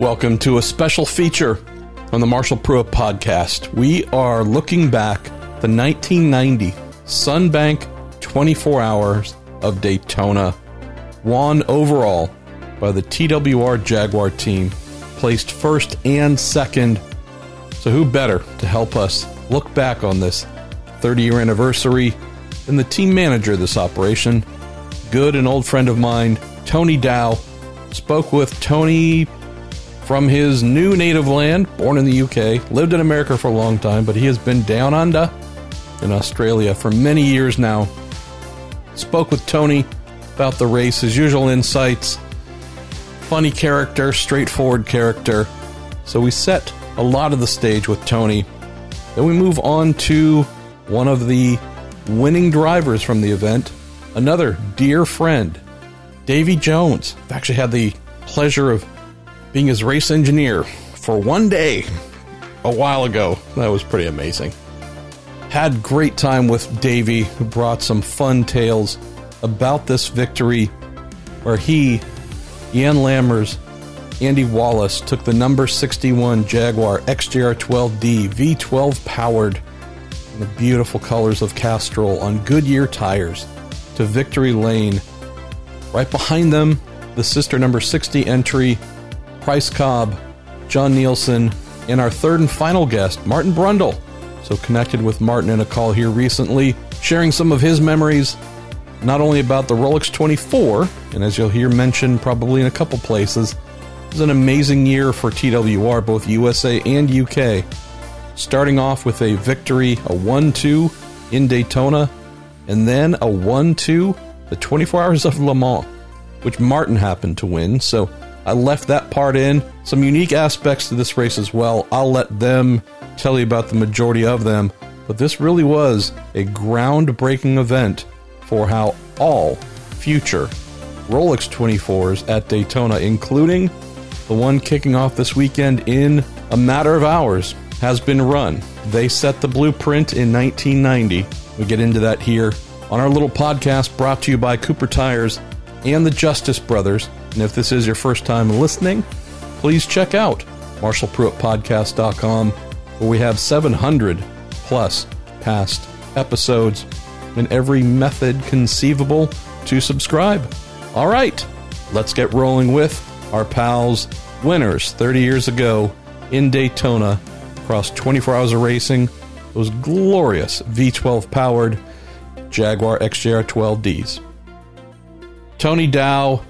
Welcome to a special feature on the Marshall Pruett podcast. We are looking back the 1990 Sunbank 24 Hours of Daytona, won overall by the TWR Jaguar team, placed first and second. So, who better to help us look back on this 30 year anniversary than the team manager of this operation, good and old friend of mine, Tony Dowe? Spoke with Tony from his new native land, born in the UK, lived in America for a long time, but he has been down under in Australia for many years now. Spoke with Tony about the race, his usual insights, funny character, straightforward character. So we set a lot of the stage with Tony. Then we move on to one of the winning drivers from the event, another dear friend, Davy Jones. I've actually had the pleasure of being his race engineer for one day a while ago. That was pretty amazing. Had great time with Davy, who brought some fun tales about this victory where he, Jan Lammers, Andy Wallace took the number 61 Jaguar XJR 12D V12 powered in the beautiful colors of Castrol on Goodyear tires to victory lane. Right behind them, the sister number 60 entry, Price Cobb, John Nielsen, and our third and final guest, Martin Brundle. So connected with Martin in a call here recently, sharing some of his memories, not only about the Rolex 24, and as you'll hear mentioned probably in a couple places, it was an amazing year for TWR, both USA and UK. Starting off with a victory, a 1 2 in Daytona, and then a 1 2 the 24 Hours of Le Mans, which Martin happened to win. So I left that part in. Some unique aspects to this race as well. I'll let them tell you about the majority of them. But this really was a groundbreaking event for how all future Rolex 24s at Daytona, including the one kicking off this weekend in a matter of hours, has been run. They set the blueprint in 1990. We get into that here on our little podcast brought to you by Cooper Tires and the Justice Brothers. And if this is your first time listening, please check out MarshallPruettPodcast.com, where we have 700 plus past episodes and every method conceivable to subscribe. All right, let's get rolling with our pals, winners 30 years ago in Daytona, across 24 hours of racing. Those glorious V12 powered Jaguar XJR 12Ds. Tony Dowe,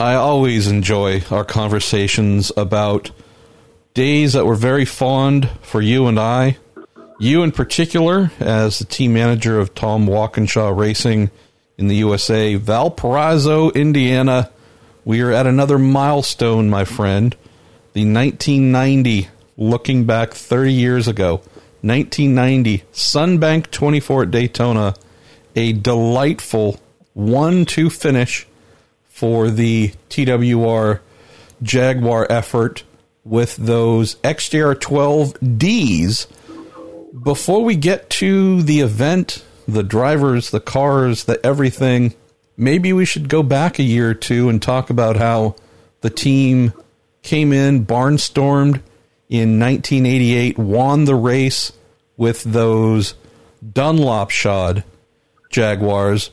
I always enjoy our conversations about days that were very fond for you and I. You, in particular, as the team manager of Tom Walkinshaw Racing in the USA, Valparaiso, Indiana. We are at another milestone, my friend. The 1990, looking back 30 years ago, 1990 Sunbank 24 at Daytona, a delightful 1 2 finish for the TWR Jaguar effort with those XJR 12Ds. Before we get to the event, the drivers, the cars, the everything, maybe we should go back a year or two and talk about how the team came in, barnstormed in 1988, won the race with those Dunlop shod Jaguars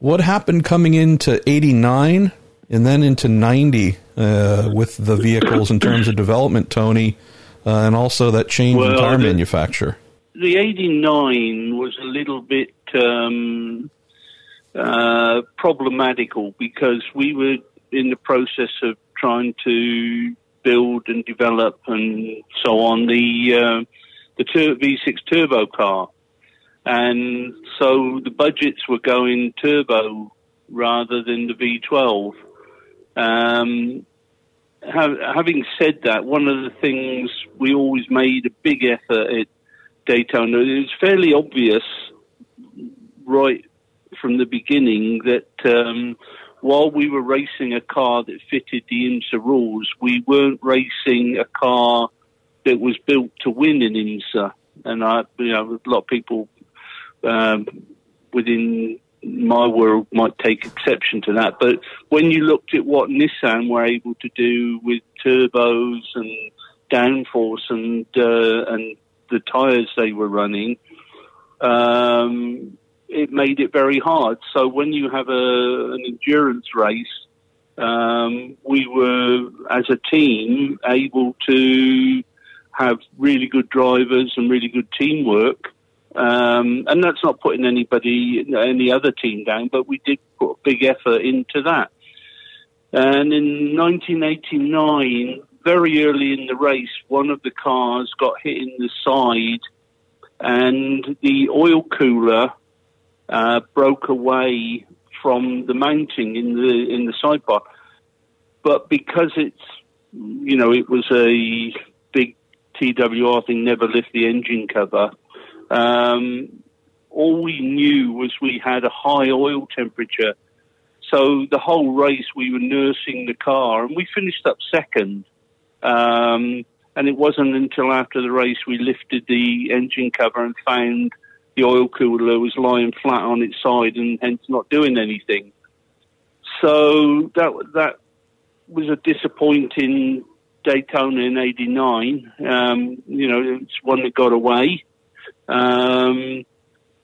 what happened coming into 89 and then into 90 uh, with the vehicles in terms of development, Tony, uh, and also that change well, in tire the, manufacture? The 89 was a little bit um, uh, problematical because we were in the process of trying to build and develop and so on the uh, the V6 turbo car and so the budgets were going turbo rather than the V12. Um, having said that, one of the things we always made a big effort at Daytona, it was fairly obvious right from the beginning that um, while we were racing a car that fitted the IMSA rules, we weren't racing a car that was built to win in IMSA. And I, you know, a lot of people um, within my world might take exception to that. But when you looked at what Nissan were able to do with turbos and downforce and uh, and the tyres they were running, um, it made it very hard. So when you have a, an endurance race, um, we were as a team able to have really good drivers and really good teamwork. Um, and that's not putting anybody, any other team down, but we did put a big effort into that. And in 1989, very early in the race, one of the cars got hit in the side, and the oil cooler uh, broke away from the mounting in the in the sidebar. But because it's you know it was a big TWR thing, never lift the engine cover. Um, all we knew was we had a high oil temperature. So the whole race we were nursing the car and we finished up second. Um, and it wasn't until after the race we lifted the engine cover and found the oil cooler was lying flat on its side and hence not doing anything. So that that was a disappointing Daytona in '89. Um, you know, it's one that got away. Um,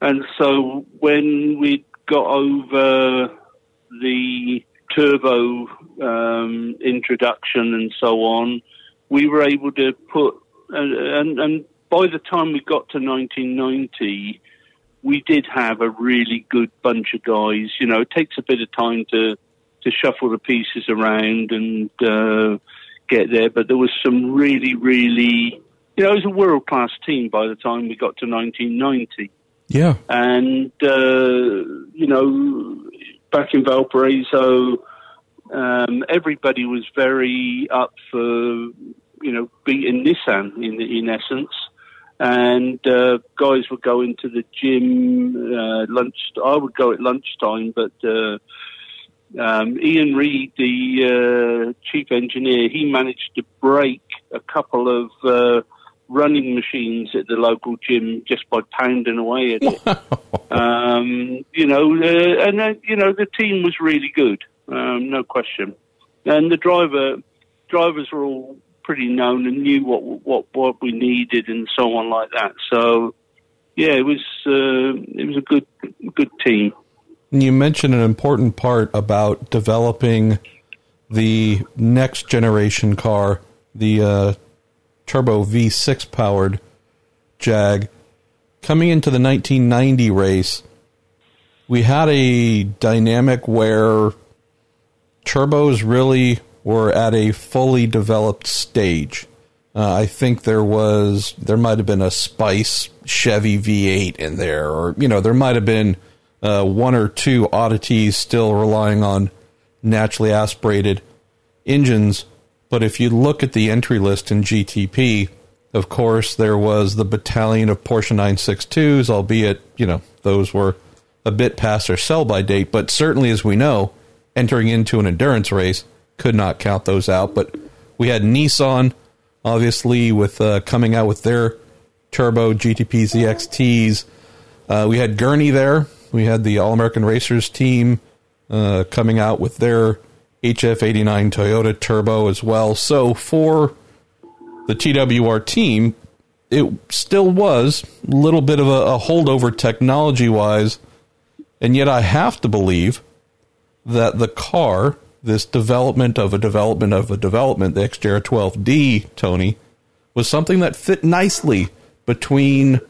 and so when we got over the turbo um, introduction and so on, we were able to put, and, and by the time we got to 1990, we did have a really good bunch of guys. You know, it takes a bit of time to to shuffle the pieces around and uh, get there, but there was some really, really you know, it was a world class team by the time we got to 1990. Yeah. And, uh, you know, back in Valparaiso, um, everybody was very up for, you know, beating Nissan in, in essence. And uh, guys would go into the gym uh, lunch. I would go at lunchtime, but uh, um, Ian Reed, the uh, chief engineer, he managed to break a couple of uh, running machines at the local gym just by pounding away at it. um, you know, uh, and you know the team was really good, um, no question. And the driver drivers were all pretty known and knew what what what we needed and so on like that. So yeah, it was uh, it was a good good team. You mentioned an important part about developing the next generation car, the uh, turbo V6 powered Jag. Coming into the 1990 race, we had a dynamic where turbos really were at a fully developed stage. Uh, I think there was there might have been a Spice Chevy V8 in there, or you know there might have been uh, one or two oddities still relying on naturally aspirated engines. But if you look at the entry list in GTP, of course, there was the battalion of Porsche 962s, albeit, you know, those were a bit past their sell by date. But certainly, as we know, entering into an endurance race, could not count those out. But we had Nissan, obviously, with uh, coming out with their turbo GTP ZXTs. Uh, we had Gurney there. We had the All American Racers team uh, coming out with their HF89 Toyota Turbo as well. So for the TWR team, it still was a little bit of a, a holdover technology wise, and yet I have to believe that the car, this development of a development of a development, the XJR 12D, Tony, was something that fit nicely between,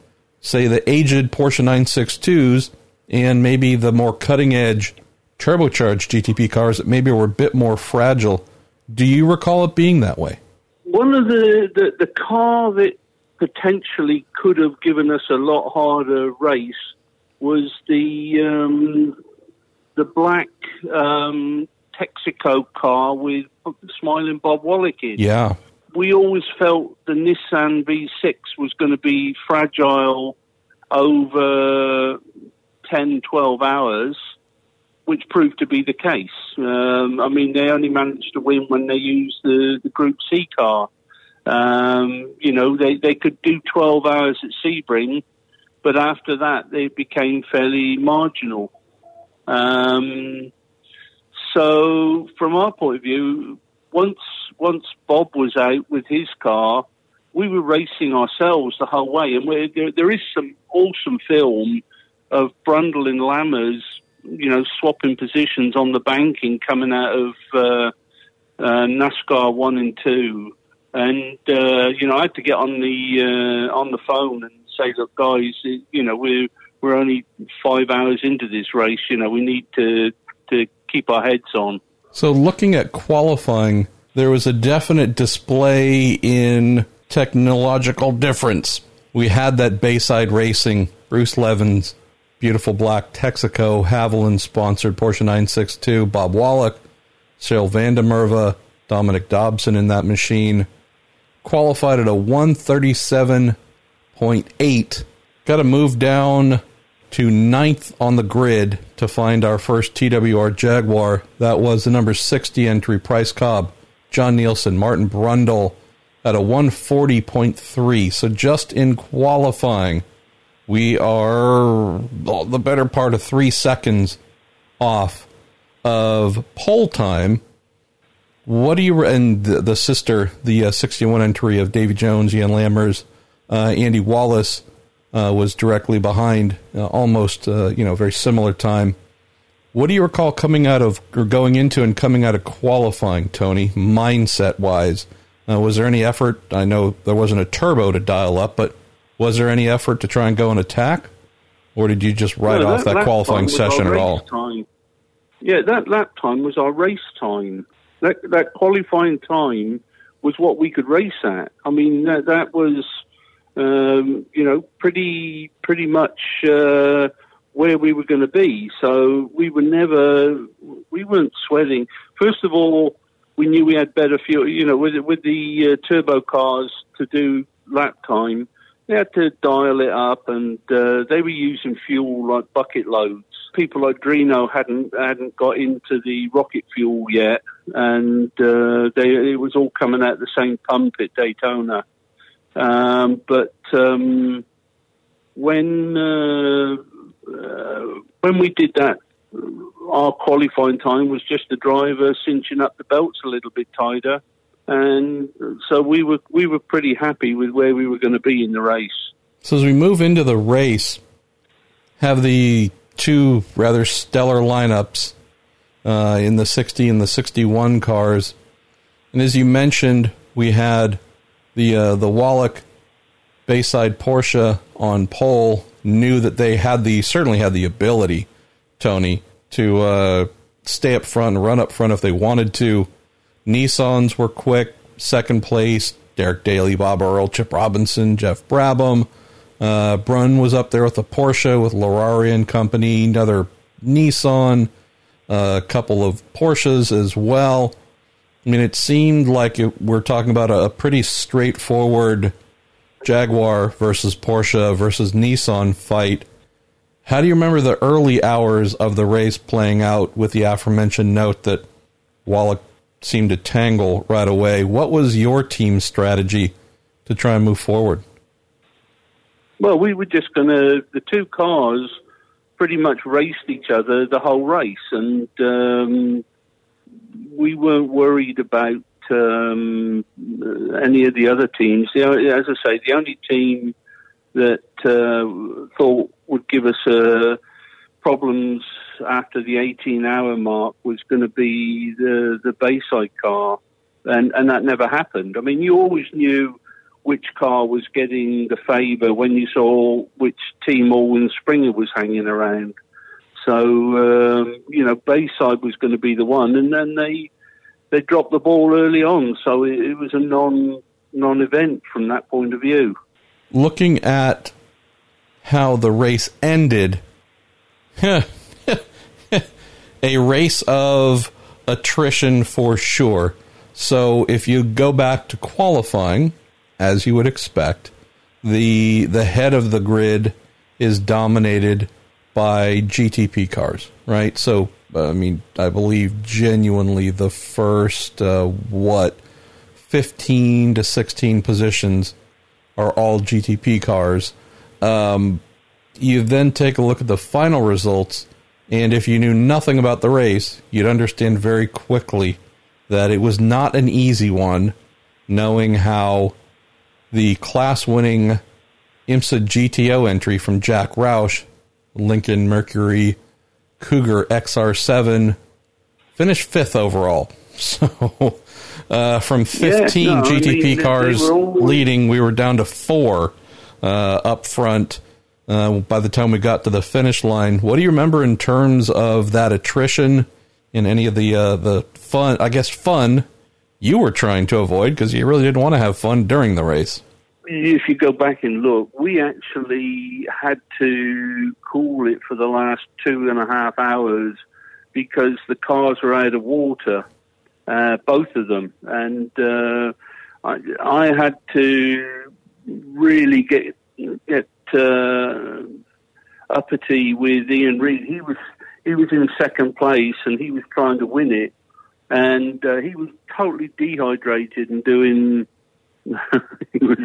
say, the aged Porsche 962s and maybe the more cutting edge turbocharged GTP cars that maybe were a bit more fragile. Do you recall it being that way? One of the, the, the car that potentially could have given us a lot harder race was the um, the black um, Texaco car with smiling Bob Wollek in. Yeah. We always felt the Nissan V6 was going to be fragile over 10, 12 hours which proved to be the case. Um, I mean, they only managed to win when they used the, the Group C car. Um, you know, they, they could do 12 hours at Sebring, but after that, they became fairly marginal. Um, so, from our point of view, once once Bob was out with his car, we were racing ourselves the whole way, and there, there is some awesome film of Brundle and Lammers, you know, swapping positions on the banking coming out of uh, uh, NASCAR one and two, and uh, you know, I had to get on the uh, on the phone and say, look, guys, you know, we're we're only five hours into this race. You know, we need to to keep our heads on. So, looking at qualifying, there was a definite display in technological difference. We had that Bayside Racing, Bruce Levins, beautiful black Texaco, Havoline sponsored Porsche 962, Bob Wollek, Sarel van der Merwe, Dominic Dobson in that machine. Qualified at a 137.8. Got to move down to ninth on the grid to find our first TWR Jaguar. That was the number 60 entry, Price Cobb, John Nielsen, Martin Brundle at a 140.3. So just in qualifying, we are the better part of three seconds off of pole time. What do you and the, the sister, the uh, 61 entry of Davy Jones, Jan Lammers, uh, Andy Wallace? uh, was directly behind, uh, almost uh, you know very similar time. What do you recall coming out of or going into and coming out of qualifying, Tony, mindset wise? Uh, was there any effort? I know there wasn't a turbo to dial up, but was there any effort to try and go and attack, or did you just write off that, that qualifying session at all? Time. Yeah, that lap time was our race time. That that qualifying time was what we could race at. I mean, that, that was um, you know, pretty pretty much uh, where we were going to be. So we were never we weren't sweating. First of all, we knew we had better fuel. You know, with with the uh, turbo cars to do lap time, they had to dial it up, and uh, they were using fuel like bucket loads. People like Drino hadn't hadn't got into the rocket fuel yet, and uh, they it was all coming out the same pump at Daytona. Um, but um, when uh, uh, when we did that, our qualifying time was just the driver cinching up the belts a little bit tighter, and so we were we were pretty happy with where we were going to be in the race. So as we move into the race, have the two rather stellar lineups uh, in the 60 and the 61 cars, and as you mentioned, we had the uh, the Wollek Bayside Porsche on pole knew that they had the certainly had the ability, Tony, to uh, stay up front and run up front if they wanted to. Nissans were quick, second place. Derek Daly, Bob Earl, Chip Robinson, Geoff Brabham. Uh, Brun was up there with the Porsche with Larrauri and company, another Nissan, uh, a couple of Porsches as well. I mean, it seemed like it, we're talking about a, a pretty straightforward Jaguar versus Porsche versus Nissan fight. How do you remember the early hours of the race playing out with the aforementioned note that Wollek seemed to tangle right away? What was your team's strategy to try and move forward? Well, we were just going to, the two cars pretty much raced each other the whole race, and um, we weren't worried about um, any of the other teams. As I say, the only team that uh, thought would give us uh, problems after the 18-hour mark was going to be the the Bayside car, and and that never happened. I mean, you always knew which car was getting the favour when you saw which team Alwin Springer was hanging around. So um, you know, Bayside was going to be the one, and then they they dropped the ball early on, so it, it was a non non event from that point of view. Looking at how the race ended, a race of attrition for sure. So if you go back to qualifying, as you would expect, the the head of the grid is dominated by GTP cars, right? So I mean, I believe genuinely the first uh, what fifteen to sixteen positions are all GTP cars. Um, you then take a look at the final results, And if you knew nothing about the race, you'd understand very quickly that it was not an easy one, knowing how the class winning IMSA GTO entry from Jack Roush, Lincoln Mercury Cougar XR7, finished fifth overall. So uh, from 15 yeah, no, GTP I mean, cars leading, we were down to four uh, up front. Uh, by the time we got to the finish line, what do you remember in terms of that attrition in any of the uh, the fun? I guess fun you were trying to avoid because you really didn't want to have fun during the race if you go back and look, we actually had to cool it for the last two and a half hours because the cars were out of water, uh, both of them, and uh, I, I, had to really get get uh, uppity with Ian Reed. He was he was in second place and he was trying to win it, and uh, he was totally dehydrated and doing he was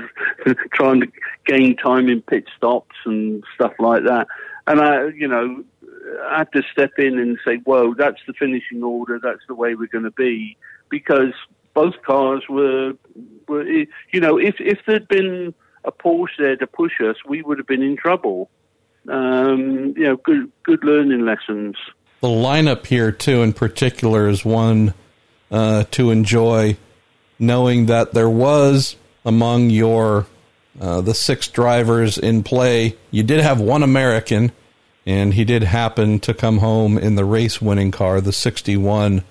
trying to gain time in pit stops and stuff like that. And I, you know, I had to step in and say, "Whoa, that's the finishing order. That's the way we're going to be," because both cars were, were, you know, if if there'd been a Porsche there to push us, we would have been in trouble. Um, you know, good good learning lessons. The lineup here, too, in particular, is one uh, to enjoy knowing that there was among your uh, the six drivers in play, you did have one American, and he did happen to come home in the race winning car, the 61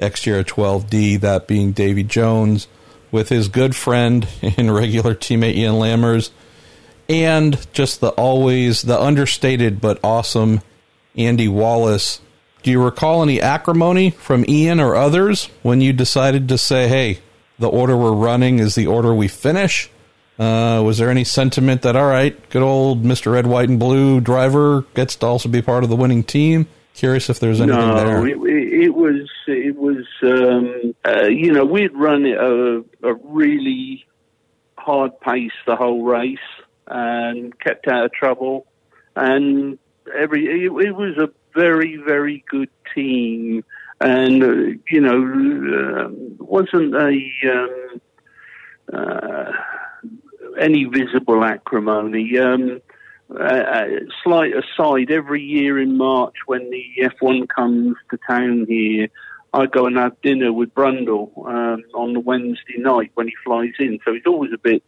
XJR 12D, that being Davy Jones, with his good friend and regular teammate Jan Lammers, and just the always the understated but awesome Andy Wallace. Do you recall any acrimony from Jan or others when you decided to say, hey, the order we're running is the order we finish? Uh, was there any sentiment that all right, good old Mister Red, White, and Blue driver gets to also be part of the winning team? Curious if there's anything no, there. It, it was was um, uh, you know we'd run a, a really hard pace the whole race and kept out of trouble and every it, it was a very very good team and uh, you know uh, wasn't a um, uh, any visible acrimony. Um, uh, slight aside, every year in March when the F1 comes to town here, I go and have dinner with Brundle um, on the Wednesday night when he flies in. So he's always a bit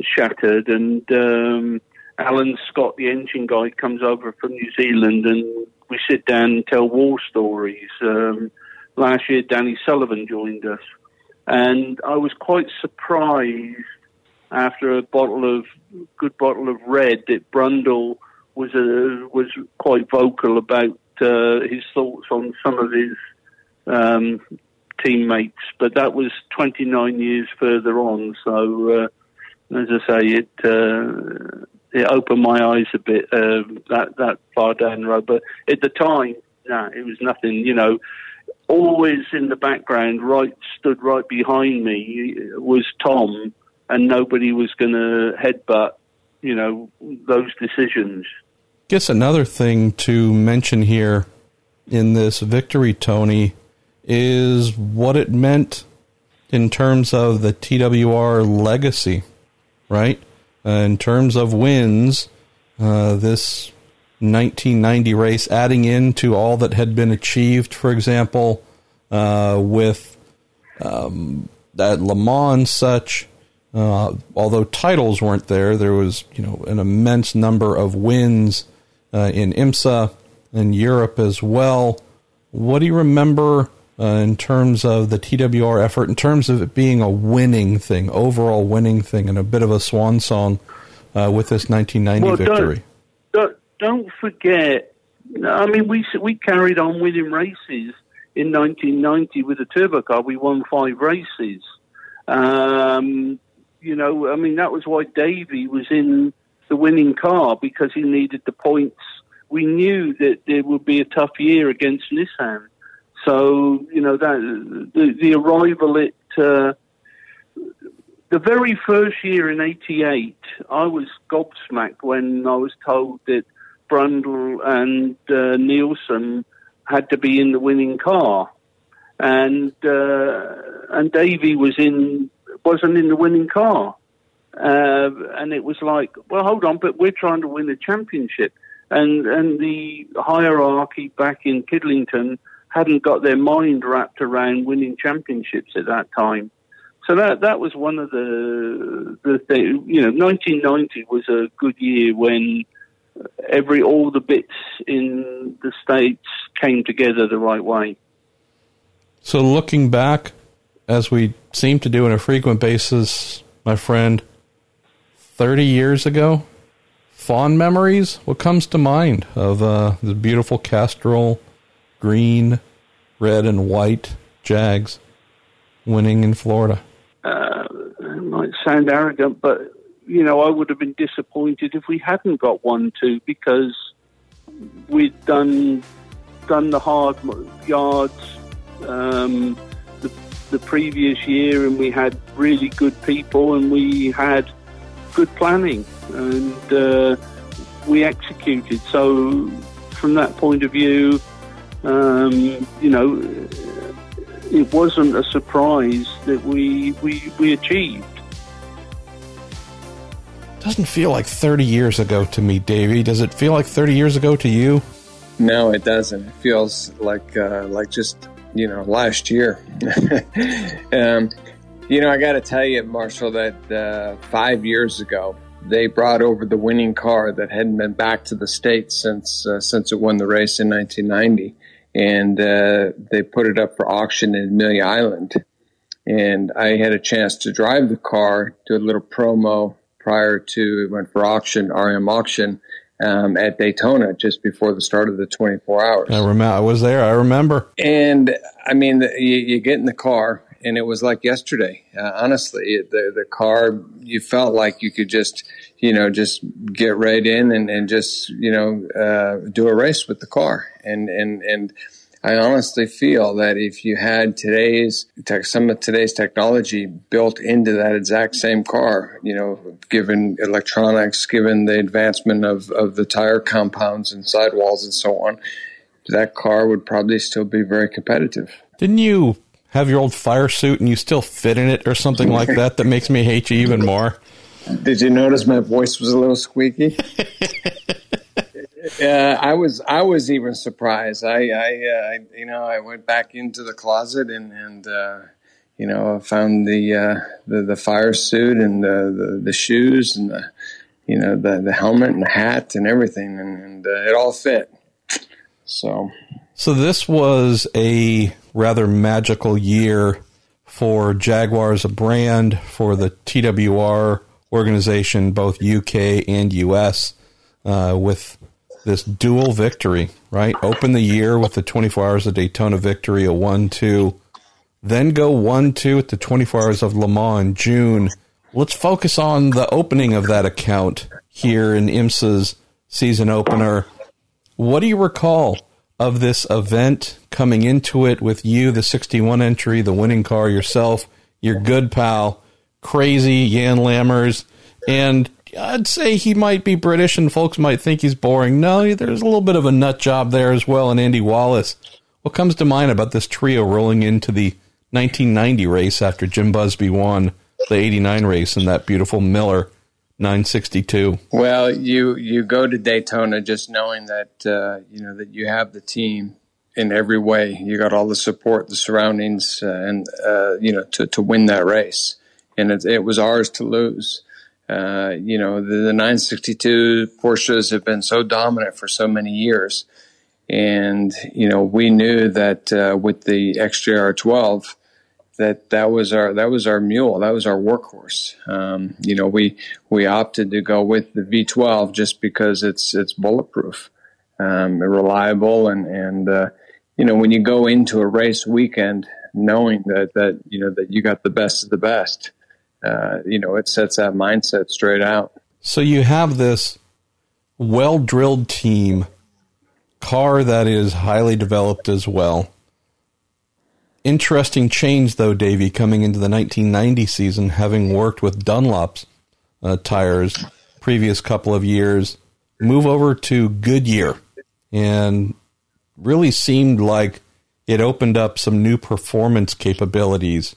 shattered. And um, Alan Scott, the engine guy, comes over from New Zealand and we sit down and tell war stories. Um, last year, Danny Sullivan joined us, and I was quite surprised after a bottle of good bottle of red that Brundle was a, uh, was quite vocal about uh, his thoughts on some of his um, teammates, but that was 29 years further on. So, uh, as I say, it uh, it opened my eyes a bit uh, that that far down the road. But at the time, nah, it was nothing. You know, always in the background, right stood right behind me was Tom, and nobody was going to headbutt. You know those decisions. Guess another thing to mention here in this victory, Tony, is what it meant in terms of the TWR legacy, right? Uh, in terms of wins, uh, this 1990 race, adding into all that had been achieved, for example, uh, with um, Le Mans, such. Uh, although titles weren't there, there was you know an immense number of wins uh, in IMSA and Europe as well. What do you remember uh, in terms of the TWR effort, in terms of it being a winning thing, overall winning thing, and a bit of a swan song uh, with this 1990 well, victory? Don't, don't, don't forget. I mean, we we carried on winning races in 1990 with a turbo car. We won five races. Um, you know, I mean, that was why Davy was in the winning car because he needed the points. We knew that there would be a tough year against Nissan. So, you know, that the, the arrival at uh, the very first year in 88, I was gobsmacked when I was told that Brundle and uh, Nielsen had to be in the winning car, and uh, and Davy was in wasn't in the winning car, uh, and it was like, well, hold on, but we're trying to win a championship, and and the hierarchy back in Kidlington hadn't got their mind wrapped around winning championships at that time. So that that was one of the the thing. You know, 1990 was a good year when every all the bits in the states came together the right way. So looking back, as we seem to do on a frequent basis, my friend, 30 years ago, fond memories. What comes to mind of uh, the beautiful Castrol green, red, and white Jags winning in Florida? Uh, it might sound arrogant, but you know, I would have been disappointed if we hadn't got one two because we'd done done the hard yards um, the, the previous year, and we had really good people, and we had good planning, and uh, we executed. So, from that point of view, um, you know, it wasn't a surprise that we we, we achieved doesn't feel like 30 years ago to me, Davy. Does it feel like 30 years ago to you? No, it doesn't. It feels like uh, like just you know last year. um, you know, I got to tell you, Marshall, that uh, five years ago they brought over the winning car that hadn't been back to the states since uh, since it won the race in 1990, and uh, they put it up for auction in Amelia Island. And I had a chance to drive the car, do a little promo prior to it went for auction, RM auction um, at Daytona just before the start of the 24 hours. I remember. I was there. I remember. And I mean, the, you, you, get in the car, and it was like yesterday. Uh, honestly, the the car, you felt like you could just, you know, just get right in and, and just, you know, uh, do a race with the car, and and and I honestly feel that if you had today's tech, some of today's technology built into that exact same car, you know, given electronics, given the advancement of, of the tire compounds and sidewalls and so on, that car would probably still be very competitive. Didn't you have your old fire suit and you still fit in it or something like that that makes me hate you even more? Did you notice my voice was a little squeaky? uh, I was I was even surprised. I, I, uh, you know I went back into the closet and and uh, you know found the, uh, the the fire suit and the, the, the shoes and the you know the the helmet and the hat and everything and, and uh, it all fit. So so this was a rather magical year for Jaguar as a brand for the TWR organization, both UK and US, uh, with this dual victory, right? Open the year with the 24 Hours of Daytona victory, a 1 2. Then go 1 2 at the 24 Hours of Le Mans in June. Let's focus on the opening of that account here in IMSA's season opener. What do you recall of this event coming into it with you, the 61 entry, the winning car yourself, your good pal, crazy Jan Lammers, and I'd say he might be British and folks might think he's boring. No, there's a little bit of a nut job there as well in Andy Wallace. What comes to mind about this trio rolling into the 1990 race after Jim Busby won the 89 race in that beautiful Miller 962? Well, you you go to Daytona just knowing that uh, you know that you have the team in every way. You got all the support, the surroundings, uh, and uh, you know to to win that race, and it, it was ours to lose. Uh, you know, the, the 962 Porsches have been so dominant for so many years. And, you know, we knew that uh, with the XJR 12, that that was our that was our mule that was our workhorse. Um, you know, we we opted to go with the V12 just because it's it's bulletproof, um, reliable, and and uh, you know when you go into a race weekend knowing that that you know that you got the best of the best, uh, you know, it sets that mindset straight out. So you have this well drilled team, car that is highly developed as well. Interesting change, though, Davy, coming into the 1990 season, having worked with Dunlop's uh, tires previous couple of years. move over to Goodyear and really seemed like it opened up some new performance capabilities.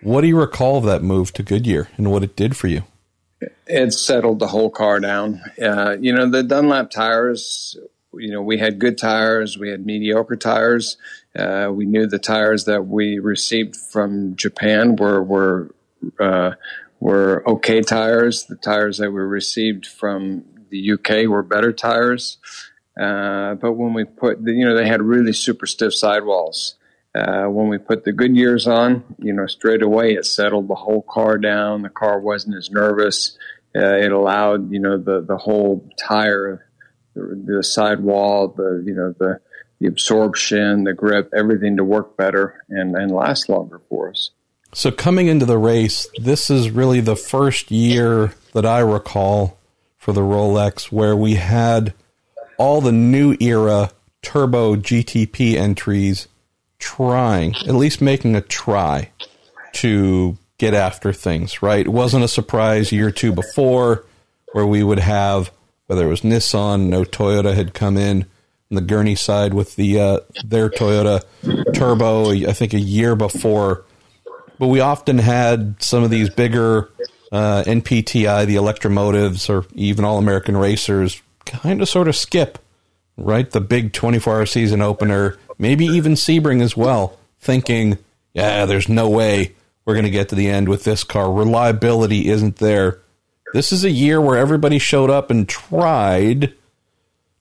What do you recall of that move to Goodyear and what it did for you? It settled the whole car down. Uh, you know, the Dunlop tires, you know, we had good tires, we had mediocre tires. Uh, we knew the tires that we received from Japan were were uh, were okay tires. The tires that we received from the UK were better tires. Uh, but when we put, the, you know, they had really super stiff sidewalls. Uh, when we put the Goodyears on, you know, straight away it settled the whole car down. The car wasn't as nervous. Uh, it allowed, you know, the, the whole tire, the, the sidewall, the, you know, the, the absorption, the grip, everything to work better and, and last longer for us. So coming into the race, this is really the first year that I recall for the Rolex where we had all the new era turbo GTP entries trying, at least making a try to get after things, right? It wasn't a surprise year or two before where we would have, whether it was Nissan, no Toyota had come in the Gurney side with the uh, their Toyota Turbo, I think a year before. But we often had some of these bigger uh, NPTI, the Electramotives, or even All American Racers kind of sort of skip, right? The big 24 hour season opener, maybe even Sebring as well, thinking, yeah, there's no way we're going to get to the end with this car. Reliability isn't there. This is a year where everybody showed up and tried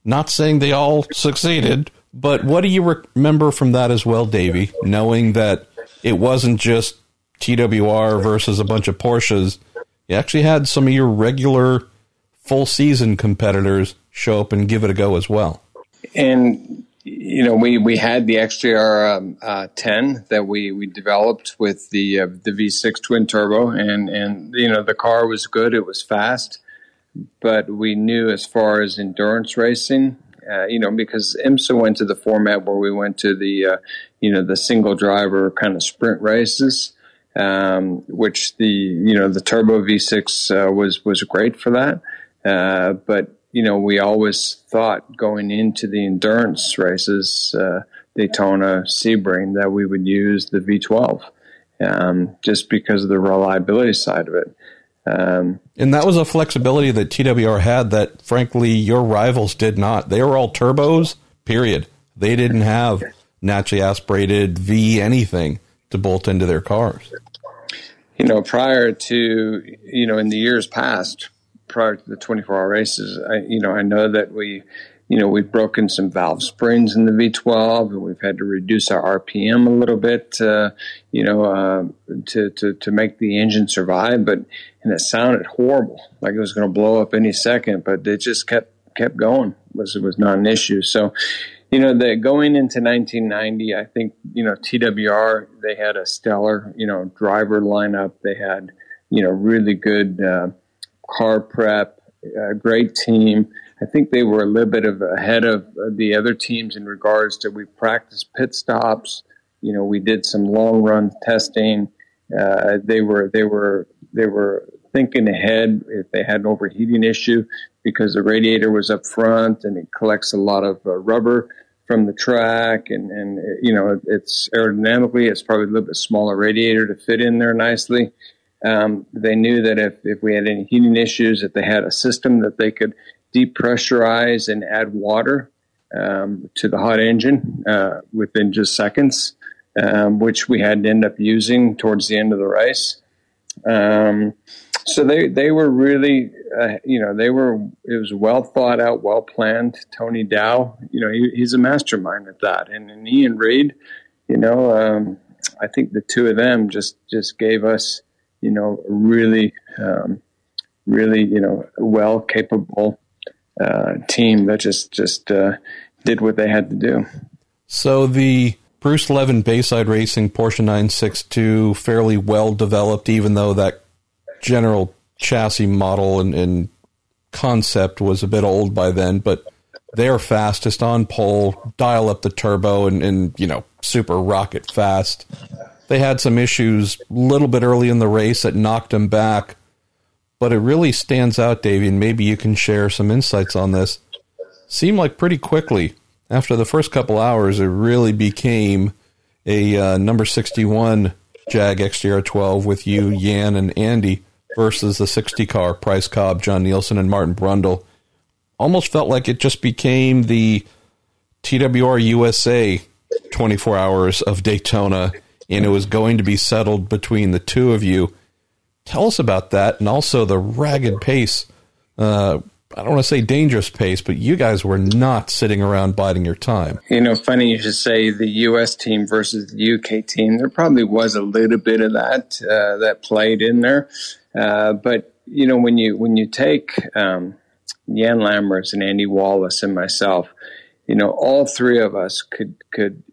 not saying they all succeeded, but what do you remember from that as well, Davy? Knowing that it wasn't just TWR versus a bunch of Porsches, you actually had some of your regular full season competitors show up and give it a go as well. And you know, we, we had the XJR um, uh, 10 that we, we developed with the uh, the V6 twin turbo, and and you know the car was good, it was fast, but we knew as far as endurance racing, uh, you know, because IMSA went to the format where we went to the, uh, you know, the single driver kind of sprint races, um, which the, you know, the turbo V6 uh, was, was great for that. Uh, but, you know, we always thought going into the endurance races, uh, Daytona, Sebring, that we would use the V12, um, just because of the reliability side of it. Um, and that was a flexibility that TWR had that, frankly, your rivals did not. They were all turbos, period. They didn't have naturally aspirated V anything to bolt into their cars. You know, prior to, you know, in the years past, prior to the 24 hour races, I, you know, I know that we, you know, we've broken some valve springs in the V12, and we've had to reduce our RPM a little bit, uh, you know, uh, to, to to make the engine survive. But and it sounded horrible, like it was going to blow up any second. But it just kept kept going. It was it was not an issue. So, you know, the going into 1990, I think you know TWR they had a stellar you know driver lineup. They had you know really good uh, car prep, a great team I think they were a little bit of ahead of the other teams in regards to we practiced pit stops. You know, we did some long run testing. Uh, they were they were they were thinking ahead if they had an overheating issue because the radiator was up front and it collects a lot of uh, rubber from the track and and you know it's aerodynamically it's probably a little bit smaller radiator to fit in there nicely. Um, they knew that if, if we had any heating issues, that they had a system that they could depressurize and add water um, to the hot engine uh, within just seconds, um, which we had to end up using towards the end of the race. Um, so they they were really, uh, you know, they were. It was well thought out, well planned. Tony Dowe, you know, he, he's a mastermind at that, and, and Ian Reed, you know, um, I think the two of them just just gave us, you know, really, um, really, you know, well capable uh, team that just just uh, did what they had to do. So the Bruce Leven Bayside Racing Porsche 962 fairly well developed, even though that general chassis model and, and concept was a bit old by then, but they're fastest on pole, dial up the turbo and, and you know, super rocket fast. They had some issues a little bit early in the race that knocked them back, but it really stands out, Davy, and maybe you can share some insights on this. Seemed like pretty quickly after the first couple hours, it really became a uh, number 61 Jag XJR 12 with you, Jan, and Andy versus the 60 car, Price Cobb, John Nielsen, and Martin Brundle. Almost felt like it just became the TWR USA 24 hours of Daytona, and it was going to be settled between the two of you. Tell us about that, and also the ragged pace. Uh, I don't want to say dangerous pace, but you guys were not sitting around biding your time. You know, funny you should say the U.S. team versus the UK team. There probably was a little bit of that uh, that played in there, uh, but you know, when you when you take um, Jan Lammers and Andy Wallace and myself, you know, all three of us could could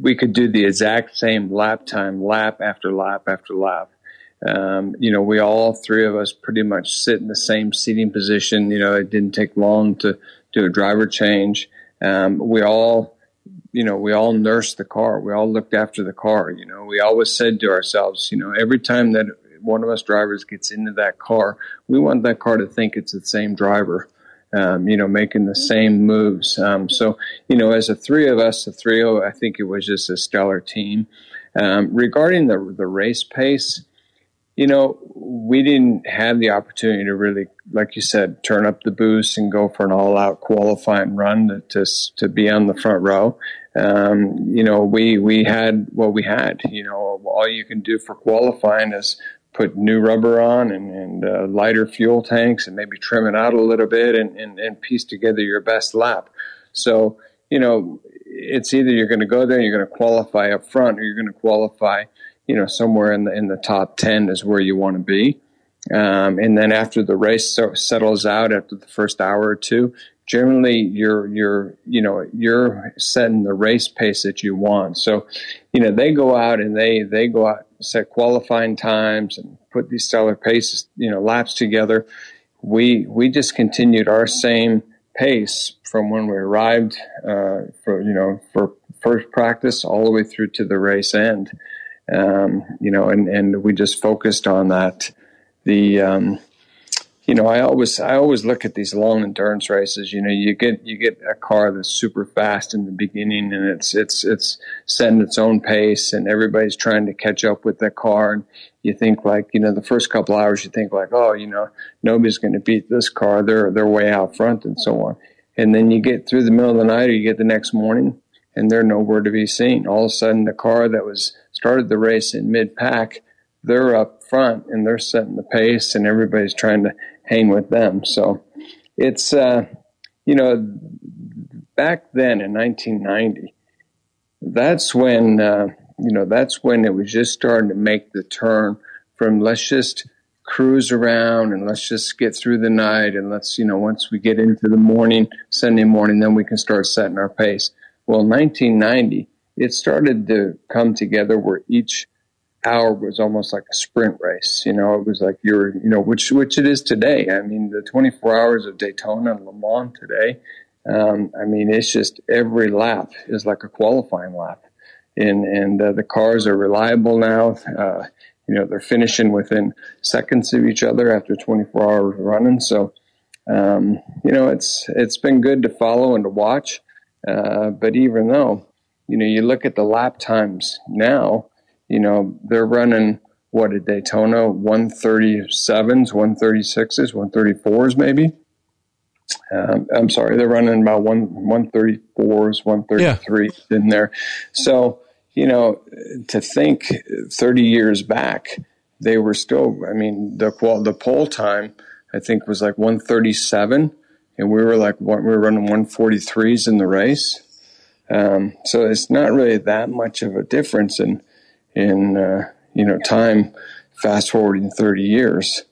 we could do the exact same lap time, lap after lap after lap. Um, you know, we all three of us pretty much sit in the same seating position. You know, it didn't take long to do a driver change. Um, we all, you know, we all nursed the car. We all looked after the car. You know, we always said to ourselves, you know, every time that one of us drivers gets into that car, we want that car to think it's the same driver. Um, you know, making the same moves. Um, so, you know, as a three of us, the three, I think it was just a stellar team. Um, regarding the the race pace, you know, we didn't have the opportunity to really, like you said, turn up the boost and go for an all-out qualifying run to to, to be on the front row. Um, you know, we we had what we had. You know, all you can do for qualifying is put new rubber on and, and uh, lighter fuel tanks and maybe trim it out a little bit and, and, and piece together your best lap. So, you know, it's either you're going to go there and you're going to qualify up front or you're going to qualify you know, somewhere in the in the top ten is where you want to be. Um, and then after the race so, settles out after the first hour or two, generally you're you're you know you're setting the race pace that you want. So, you know, they go out and they they go out set qualifying times and put these stellar paces you know laps together. We we just continued our same pace from when we arrived uh, for you know for first practice all the way through to the race end um, you know, and, and we just focused on that. The, um, you know, I always, I always look at these long endurance races, you know, you get, you get a car that's super fast in the beginning and it's, it's, it's setting its own pace and everybody's trying to catch up with that car. And you think like, you know, the first couple hours, you think like, oh, you know, nobody's going to beat this car. They're, they're way out front and so on. And then you get through the middle of the night or you get the next morning and they're nowhere to be seen. All of a sudden the car that was, started the race in mid pack, they're up front and they're setting the pace, and everybody's trying to hang with them. So it's, uh, you know, back then in 1990, that's when, uh, you know, that's when it was just starting to make the turn from let's just cruise around and let's just get through the night and let's, you know, once we get into the morning, Sunday morning, then we can start setting our pace. Well, 1990, it started to come together where each hour was almost like a sprint race. You know, it was like you're, you know, which which it is today. I mean, the 24 hours of Daytona and Le Mans today. Um, I mean, it's just every lap is like a qualifying lap, and and uh, the cars are reliable now. Uh, you know, they're finishing within seconds of each other after 24 hours running. So, um, you know, it's it's been good to follow and to watch. Uh, but even though you know, you look at the lap times now, you know, they're running what a Daytona 137s, 136s, 134s, maybe. Um, I'm sorry, they're running about one 134s, 133 yeah. in there. So, you know, to think 30 years back, they were still. I mean, the the pole time I think was like 137, and we were like we were running 143s in the race. Um, so it's not really that much of a difference in in uh, you know time. Fast forwarding thirty years,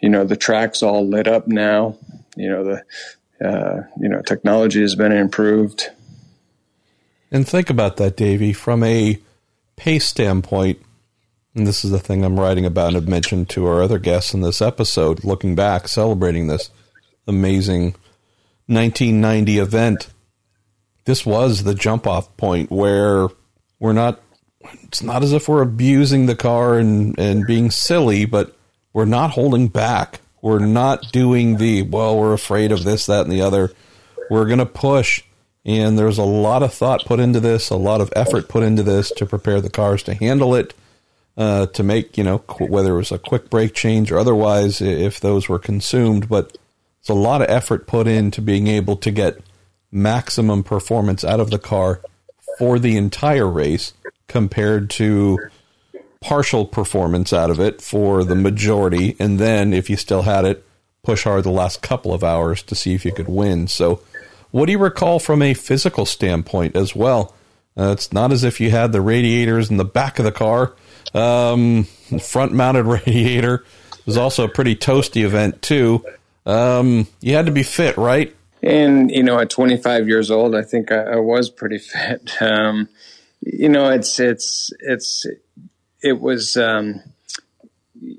you know the track's all lit up now. You know the uh, you know technology has been improved. And think about that, Davy, from a pace standpoint. And this is the thing I'm writing about and have mentioned to our other guests in this episode. Looking back, celebrating this amazing 1990 event this was the jump off point where we're not it's not as if we're abusing the car and, and being silly, but we're not holding back We're not doing the, well, we're afraid of this, that, and the other. We're going to push. And there's a lot of thought put into this, a lot of effort put into this to prepare the cars to handle it, uh, to make, you know, whether it was a quick brake change or otherwise, if those were consumed. But it's a lot of effort put into being able to get maximum performance out of the car for the entire race compared to partial performance out of it for the majority. And then if you still had it, push hard the last couple of hours to see if you could win. So, what do you recall from a physical standpoint as well? Uh, it's not as if you had the radiators in the back of the car. Um, front mounted radiator it was also a pretty toasty event, too. Um, you had to be fit, right? And, you know, at 25 years old, I think I, I was pretty fit. Um, you know, it's, it's, it's, it was, um,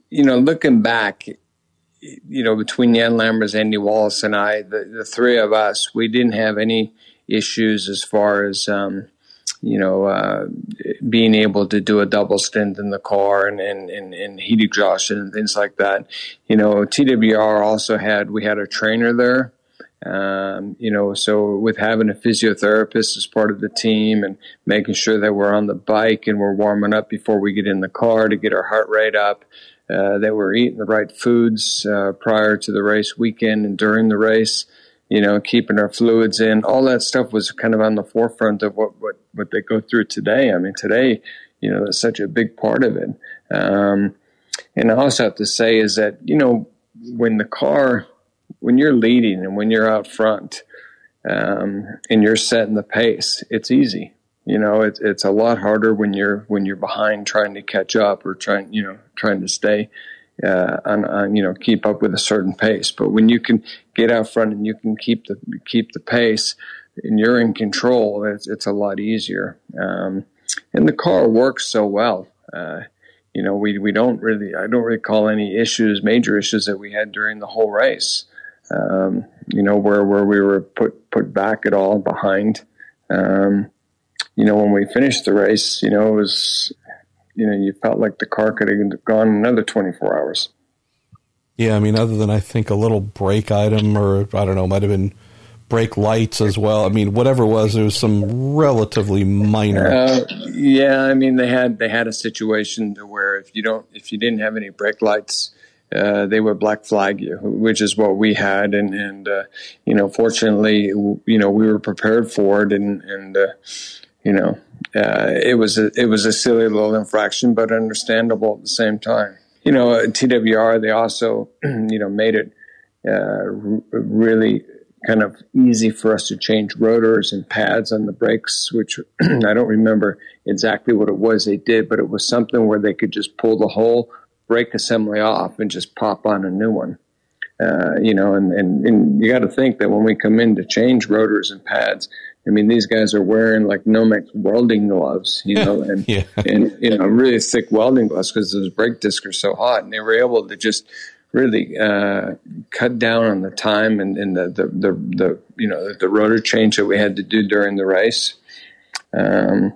you know, looking back, you know, between Jan Lammers, Andy Wallace, and I, the, the three of us, we didn't have any issues as far as, um, you know, uh, being able to do a double stint in the car and, and, and, and, heat exhaustion and things like that. You know, TWR also had, we had a trainer there um, you know, so with having a physiotherapist as part of the team and making sure that we're on the bike and we're warming up before we get in the car to get our heart rate up, uh, that we're eating the right foods uh, prior to the race weekend and during the race, you know, keeping our fluids in, all that stuff was kind of on the forefront of what, what, what they go through today. I mean, today, you know, that's such a big part of it. Um, and I also have to say is that, you know, when the car – when you're leading and when you're out front um, and you're setting the pace, it's easy. You know, it's it's a lot harder when you're when you're behind trying to catch up or trying you know trying to stay uh, on, on you know keep up with a certain pace. But when you can get out front and you can keep the keep the pace and you're in control, it's it's a lot easier. Um, and the car works so well. Uh, you know, we we don't really I don't recall any issues, major issues that we had during the whole race um, you know, where, where we were put, put back at all behind. Um, you know, when we finished the race, you know, it was, you know, you felt like the car could have gone another 24 hours. Yeah, I mean, other than I think a little brake item or I don't know, might have been brake lights as well. I mean, whatever it was, it was some relatively minor. Uh, yeah, I mean, they had they had a situation to where if you don't if you didn't have any brake lights, uh, they would black flag you, which is what we had, and and uh, you know, fortunately, you know, we were prepared for it, and and uh, you know, uh, it was a, it was a silly little infraction, but understandable at the same time. You know, TWR they also you know made it uh, really kind of easy for us to change rotors and pads on the brakes, which I don't remember exactly what it was they did, but it was something where they could just pull the whole brake assembly off and just pop on a new one. Uh, you know, and, and, and you got to think that when we come in to change rotors and pads, I mean, these guys are wearing like Nomex welding gloves, you know, and, yeah. and, you know, really thick welding gloves because those brake discs are so hot. And they were able to just really uh, cut down on the time and, and the, the, the, the, you know, the rotor change that we had to do during the race. Um,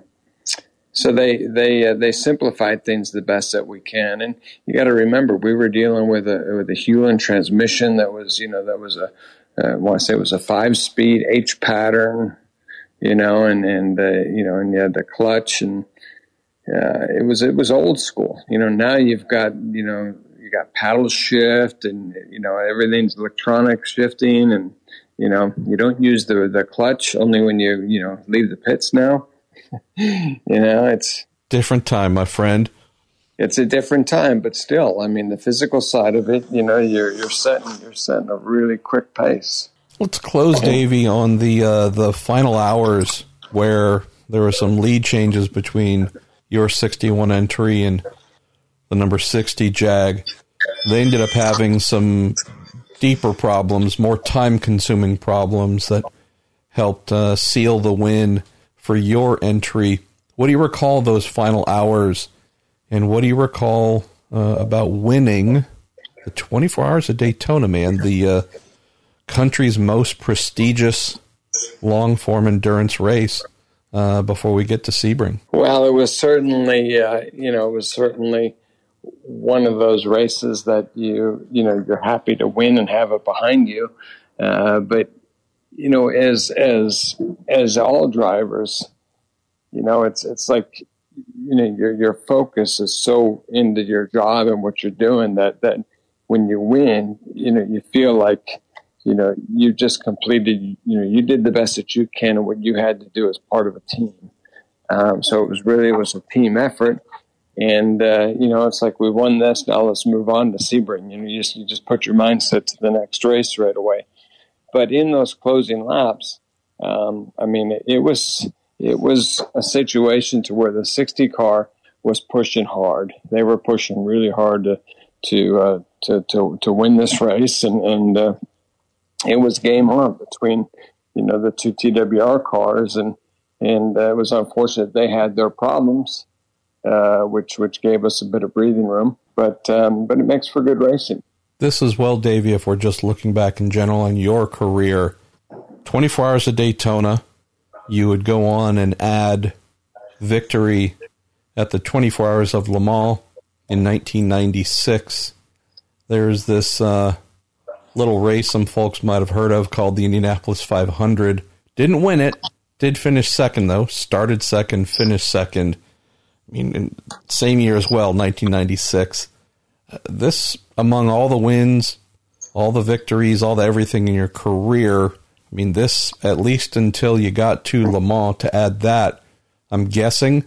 so they they uh, they simplified things the best that we can, and you got to remember we were dealing with a with a Hewland transmission that was you know that was a uh, I want to say it was a five speed H pattern, you know, and and uh, you know and you had the clutch and uh, it was it was old school. You know now you've got you know you got paddle shift and you know everything's electronic shifting and you know you don't use the the clutch only when you you know leave the pits now you know, it's different time, my friend. It's a different time, but still, I mean, the physical side of it, you know, you're you're setting you're setting a really quick pace. Let's close, Davy, on the uh, the final hours where there were some lead changes between your 61 entry and the number 60 Jag. They ended up having some deeper problems, more time consuming problems that helped uh, seal the win for your entry. What do you recall those final hours, and what do you recall uh, about winning the 24 Hours of Daytona, man? The uh, country's most prestigious long form endurance race. Uh, before we get to Sebring, well, it was certainly, uh, you know, it was certainly one of those races that you you know you're happy to win and have it behind you. Uh, but you know, as as as all drivers, you know, it's it's like you know your your focus is so into your job and what you're doing that that when you win, you know, you feel like you know you just completed you know you did the best that you can and what you had to do as part of a team. Um, so it was really it was a team effort and uh, you know, it's like we won this. Now let's move on to Sebring. You know, you just you just put your mindset to the next race right away. But in those closing laps, um, I mean, it, it, was it was a situation to where the 60 car was pushing hard. They were pushing really hard to to uh, to, to to win this race, and and uh, it was game on between you know the two TWR cars, and and uh, it was unfortunate they had their problems uh, which which gave us a bit of breathing room. But um, but it makes for good racing. This is well, Davy. If we're just looking back in general on your career, 24 hours of Daytona, you would go on and add victory at the 24 hours of Le Mans in 1996. There's this uh, little race some folks might have heard of called the Indianapolis 500. Didn't win it. Did finish second though. Started second, finished second. I mean, same year as well, 1996. Uh, this, among all the wins, all the victories, all the everything in your career, I mean, this, at least until you got to Le Mans, to add that, I'm guessing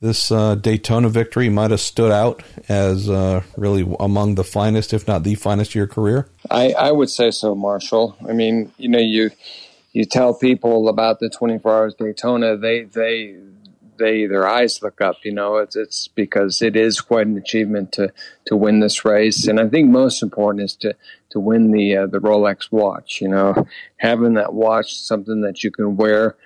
this uh, Daytona victory might have stood out as uh, really among the finest, if not the finest, of your career. I, I would say so, Marshall. I mean, you know, you you tell people about the 24 hours Daytona, they they they their eyes look up. You know, it's it's because it is quite an achievement to to win this race, and I think most important is to to win the uh, the Rolex watch. You know, having that watch, something that you can wear.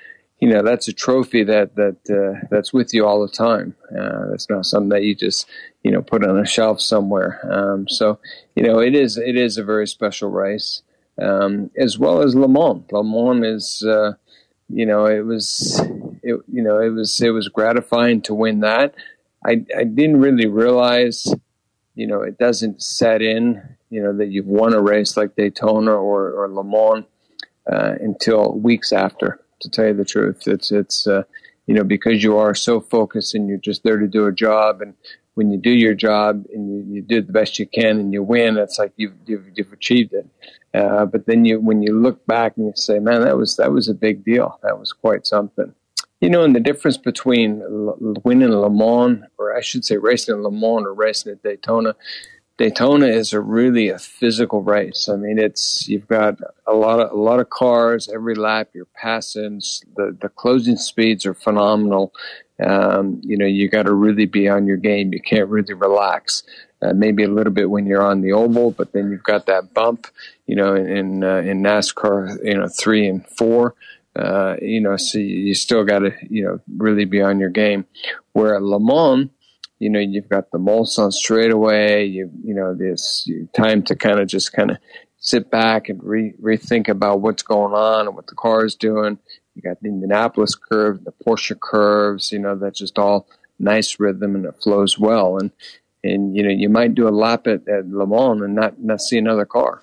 You know, that's a trophy that that uh, that's with you all the time. Uh, it's not something that you just you know put on a shelf somewhere. Um, so you know, it is it is a very special race, um, as well as Le Mans. Le Mans is uh, you know, it was, it, you know, it was, it was gratifying to win that. I, I didn't really realize, you know, it doesn't set in, you know, that you've won a race like Daytona or, or Le Mans uh, until weeks after. To tell you the truth, it's it's uh, you know because you are so focused and you're just there to do a job, and when you do your job and you, you do the best you can and you win, it's like you've you've, you've achieved it. Uh, but then you, when you look back and you say, man, that was, that was a big deal. That was quite something. You know, and the difference between winning Le Mans, or I should say racing in Le Mans or racing at Daytona, Daytona is a really a physical race. I mean, it's you've got a lot of a lot of cars every lap. You're passing. The the closing speeds are phenomenal. Um, you know, you got to really be on your game. You can't really relax uh, maybe a little bit when you're on the oval, but then you've got that bump, you know, in uh, in NASCAR, you know, three and four. Uh, you know, so you still got to, you know, really be on your game. Where at Le Mans, you know, you've got the Mulsanne straightaway. You, you know, this time to kind of just kind of sit back and re- rethink about what's going on and what the car is doing. You got the Indianapolis curve, the Porsche curves. You know, that's just all nice rhythm and it flows well. And and you know you might do a lap at, at Le Mans and not not see another car,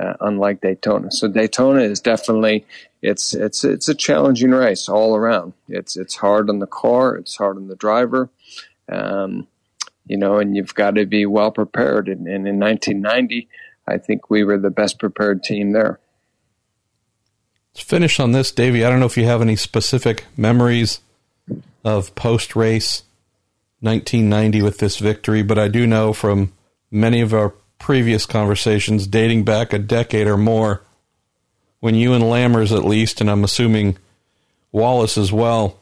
uh, unlike Daytona. So Daytona is definitely it's it's it's a challenging race all around. It's it's hard on the car, it's hard on the driver, um, you know, and you've got to be well prepared. And, and in 1990, I think we were the best prepared team there. Let's finish on this, Davy. I don't know if you have any specific memories of post race 1990 with this victory, but I do know from many of our previous conversations dating back a decade or more, when you and Lammers at least, and I'm assuming Wallace as well,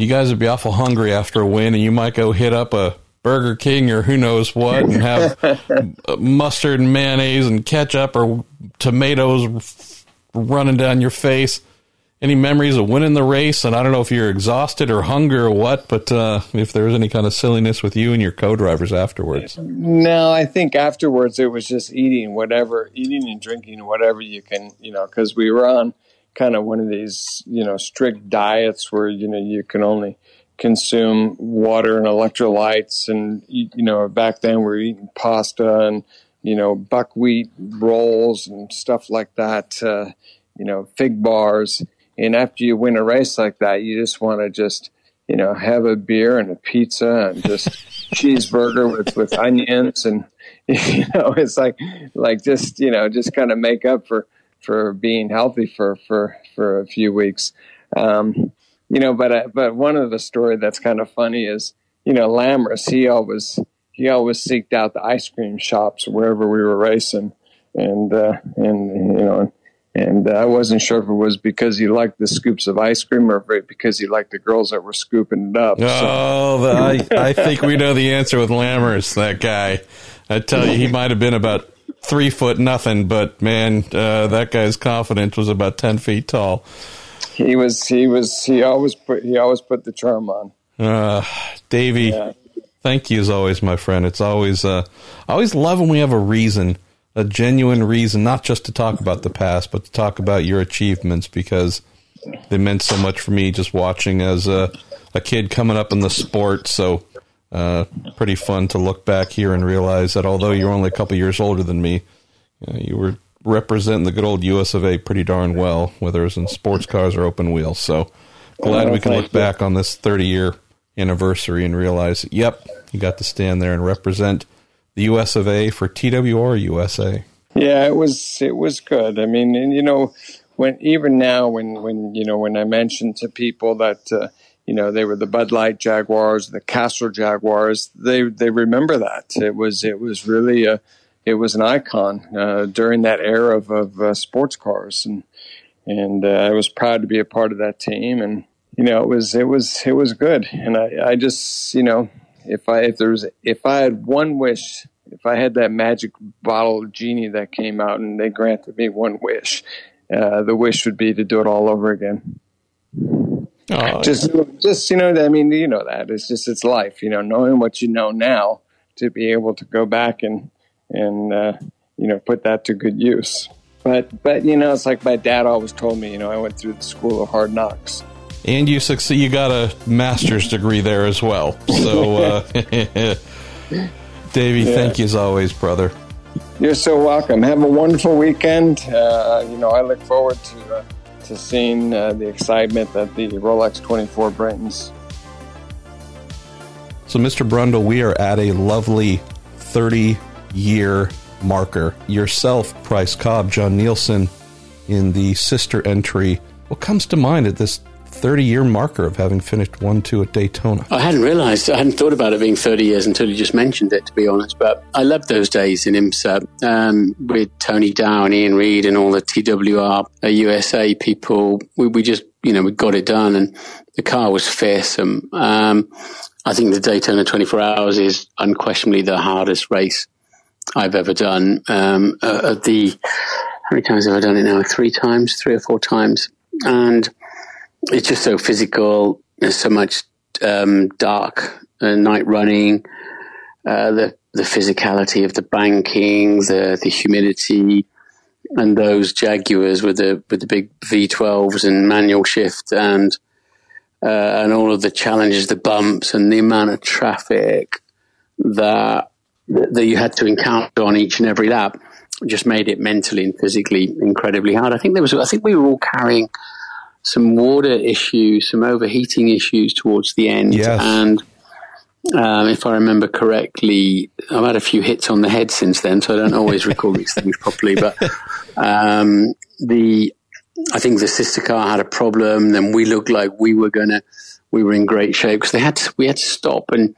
you guys would be awful hungry after a win, and you might go hit up a Burger King or who knows what, and have mustard and mayonnaise and ketchup or tomatoes running down your face any memories of winning the race? And I don't know if you're exhausted or hungry or what, but uh, if there was any kind of silliness with you and your co-drivers afterwards. No, I think afterwards it was just eating whatever, eating and drinking whatever you can, you know, because we were on kind of one of these, you know, strict diets where you know you can only consume water and electrolytes, and you know, back then we were eating pasta and you know buckwheat rolls and stuff like that. Uh, you know, fig bars. And after you win a race like that, you just want to just you know have a beer and a pizza and just cheeseburger with with onions and you know it's like like just you know just kind of make up for for being healthy for for for a few weeks. Um, you know, but uh, but one of the story that's kind of funny is you know Lammers. He always he always seeked out the ice cream shops wherever we were racing, and uh, and you know. And I wasn't sure if it was because he liked the scoops of ice cream or because he liked the girls that were scooping it up. Oh, so. the, I, I think we know the answer with Lammers, that guy. I tell you, he might have been about three foot nothing, but man, uh, that guy's confidence was about ten feet tall. He was. He was. He always put. He always put the charm on. Uh, Davy, yeah. thank you as always, my friend. It's always. Uh, I always love when we have a reason, a genuine reason, not just to talk about the past, but to talk about your achievements because they meant so much for me just watching as a, a kid coming up in the sport. So uh, pretty fun to look back here and realize that although you're only a couple years older than me, uh, you were representing the good old US of A pretty darn well, whether it's in sports cars or open wheels. So glad oh, we can look you. back on this 30 year anniversary and realize, yep, you got to stand there and represent the US of A for TWR USA. Yeah, it was it was good. I mean, and, you know, when even now when when you know when I mention to people that uh, you know they were the Bud Light Jaguars, the Castrol Jaguars. They they remember that it was it was really a it was an icon uh, during that era of, of uh, sports cars, and and uh, I was proud to be a part of that team. And you know it was it was it was good. And I I just you know if I if there was if I had one wish. If I had that magic bottle genie that came out and they granted me one wish, uh, the wish would be to do it all over again. Oh, just, yeah. just you know, I mean, you know that it's just it's life. You know, knowing what you know now to be able to go back and and uh, you know put that to good use. But but you know, it's like my dad always told me. You know, I went through the school of hard knocks. And you succeed. You got a master's degree there as well. So, uh, Davy, yeah. thank you as always, brother. You're so welcome. Have a wonderful weekend. Uh, you know, I look forward to uh, to seeing uh, the excitement that the Rolex 24 brings. So, Mr. Brundle, we are at a lovely 30 year marker. Yourself, Price Cobb, John Nielsen in the sister entry. What comes to mind at this 30 year marker of having finished 1 2 at Daytona. I hadn't realized, I hadn't thought about it being 30 years until you just mentioned it, to be honest. But I loved those days in IMSA um, with Tony Dowe and Ian Reed and all the TWR uh, USA people. We, we, just, you know, we got it done and the car was fearsome. Um, I think the Daytona 24 Hours is unquestionably the hardest race I've ever done. Um, uh, the how many times have I done it now? Three times, three or four times, and it's just so physical. There's so much um, dark uh, night running, uh, the the physicality of the banking, the the humidity, and those Jaguars with the with the big V12s and manual shift and uh, and all of the challenges, the bumps, and the amount of traffic that that you had to encounter on each and every lap just made it mentally and physically incredibly hard. I think there was I think we were all carrying some water issues, some overheating issues towards the end. Yes. And um, if I remember correctly, I've had a few hits on the head since then, so I don't always recall these things properly. But um, the I think the sister car had a problem. Then we looked like we were gonna, we were in great shape because they had to, we had to stop and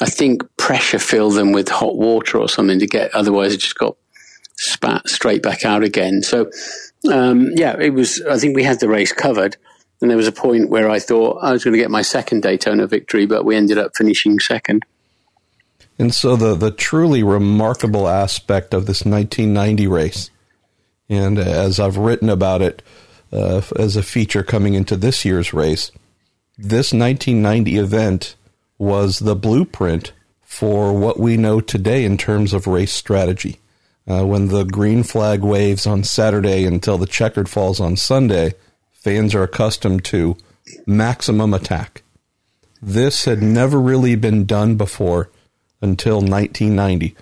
I think pressure fill them with hot water or something to get. Otherwise, it just got spat straight back out again. So um, yeah, it was. I think we had the race covered, and there was a point where I thought I was going to get my second Daytona victory, but we ended up finishing second. And so the the truly remarkable aspect of this 1990 race, and as I've written about it uh, as a feature coming into this year's race, this 1990 event was the blueprint for what we know today in terms of race strategy. Uh, when the green flag waves on Saturday until the checkered falls on Sunday, fans are accustomed to maximum attack. this had never really been done before until 1990.